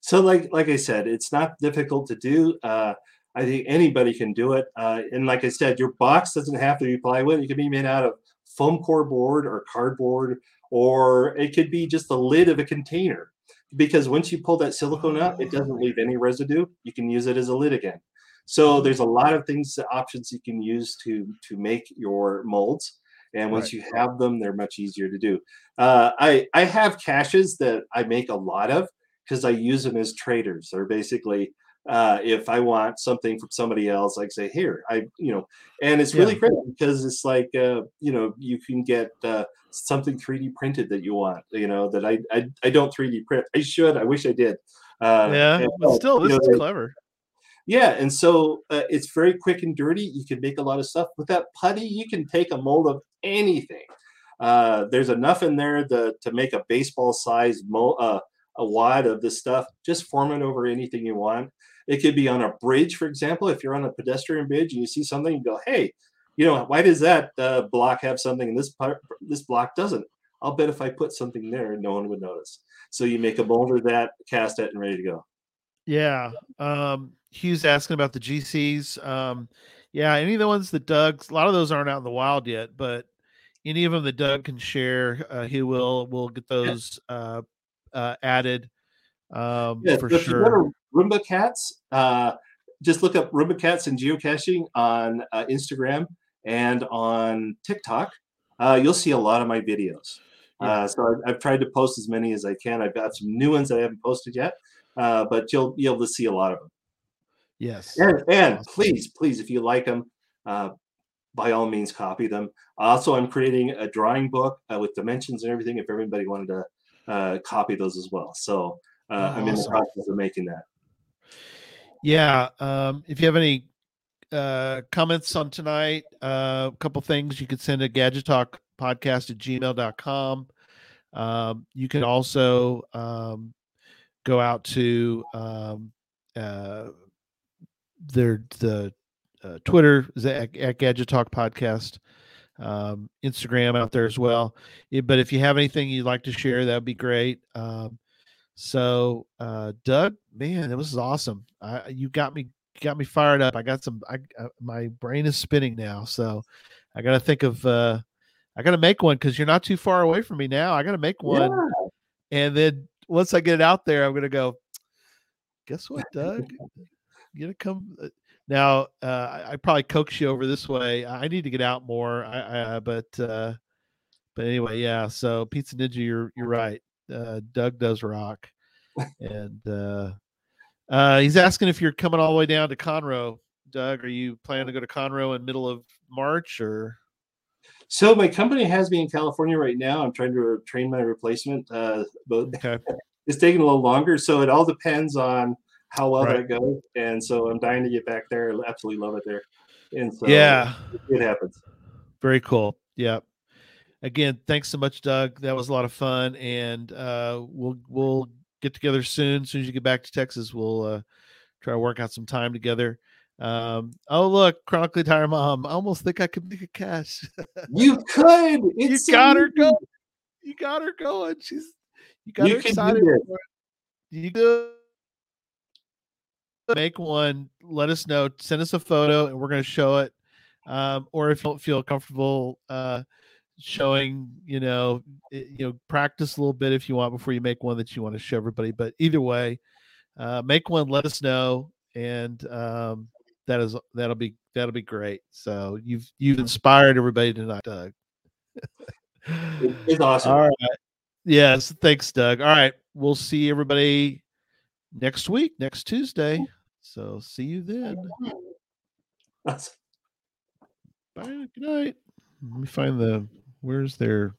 So, like like I said, it's not difficult to do. Uh, I think anybody can do it. Uh, and like I said, your box doesn't have to be plywood. It can be made out of foam core board or cardboard, or it could be just the lid of a container. Because once you pull that silicone out, it doesn't leave any residue. You can use it as a lid again. So there's a lot of things, options you can use to to make your molds. And once Right. you have them, they're much easier to do. Uh, I I have caches that I make a lot of because I use them as traders. They're basically uh, if I want something from somebody else, like say here, I you know, and it's really Yeah. great because it's like uh, you know you can get uh, something 3D printed that you want. You know that I I, I don't 3D print. I should. I wish I did. Uh, yeah, and, but still, this know, is they- clever. Yeah, and so uh, it's very quick and dirty. You can make a lot of stuff with that putty. You can take a mold of anything. Uh, there's enough in there to, to make a baseball size mo- uh, a lot of this stuff. Just form it over anything you want. It could be on a bridge, for example. If you're on a pedestrian bridge and you see something, you go, "Hey, you know, why does that uh, block have something and this part, this block doesn't?" I'll bet if I put something there, no one would notice. So you make a of that, cast it, and ready to go. Yeah. Um, Hugh's asking about the GCs. Um, yeah, any of the ones that Doug, a lot of those aren't out in the wild yet, but any of them that Doug can share, uh, he will. We'll get those uh, uh, added um, Yeah, for so if you sure. Roomba Cats, uh, just look up Roomba Cats and geocaching on uh, Instagram and on TikTok. Uh, you'll see a lot of my videos. Uh, so I've, I've tried to post as many as I can. I've got some new ones that I haven't posted yet, uh, but you'll be able to see a lot of them. Yes. And, and Awesome. please, please, if you like them, uh, by all means, copy them. Also, I'm creating a drawing book uh, with dimensions and everything. If everybody wanted to uh, copy those as well, so uh, I'm in the process of making that. Yeah. Um, if you have any uh, comments on tonight, uh, a couple things you could send a gadget talk podcast at gmail.com. Um, you can also um, go out to um, uh, their the uh, Twitter is at, at Gadget Talk Podcast, um, Instagram out there as well. Yeah, but if you have anything you'd like to share, that would be great. Um, so, uh, Doug, man, that was awesome. I, you got me got me fired up. I got some. I uh, my brain is spinning now. So, I got to think of. Uh, I got to make one because you're not too far away from me now. I got to make one, and then once I get it out there, I'm gonna go. Guess what, Doug? You're gonna come uh, now? Uh, I, I probably coax you over this way. I need to get out more. I, I but uh, but anyway, yeah. So Pizza Ninja, you're you're right. Uh, Doug does rock, and uh, uh, he's asking if you're coming all the way down to Conroe. Doug, are you planning to go to Conroe in middle of March or? So my company has me in California right now. I'm trying to train my replacement, uh, Okay. It's taking a little longer. So it all depends on how well Right. that goes. And so I'm dying to get back there. I absolutely love it there. And so yeah. it happens. Very cool. Yeah. Again, thanks so much, Doug. That was a lot of fun, and uh, we'll we'll get together soon. As soon as you get back to Texas, we'll uh, try to work out some time together. Um, oh, look, chronically tired mom. I almost think I could make a cache. You could. you It's so got her going. You got her going. She's you got You her can do excited. for it. You do make one. Let us know. Send us a photo, and we're going to show it. Um, or if you don't feel comfortable uh, showing, you know, it- you know, practice a little bit if you want before you make one that you want to show everybody. But either way, uh, make one. Let us know, and um, that is that'll be that'll be great. So you've you've inspired everybody tonight, Doug. It- It's awesome. All right. Yes. Thanks, Doug. All right. We'll see everybody next week, next Tuesday. So see you then. Bye. Good night. Let me find the where's their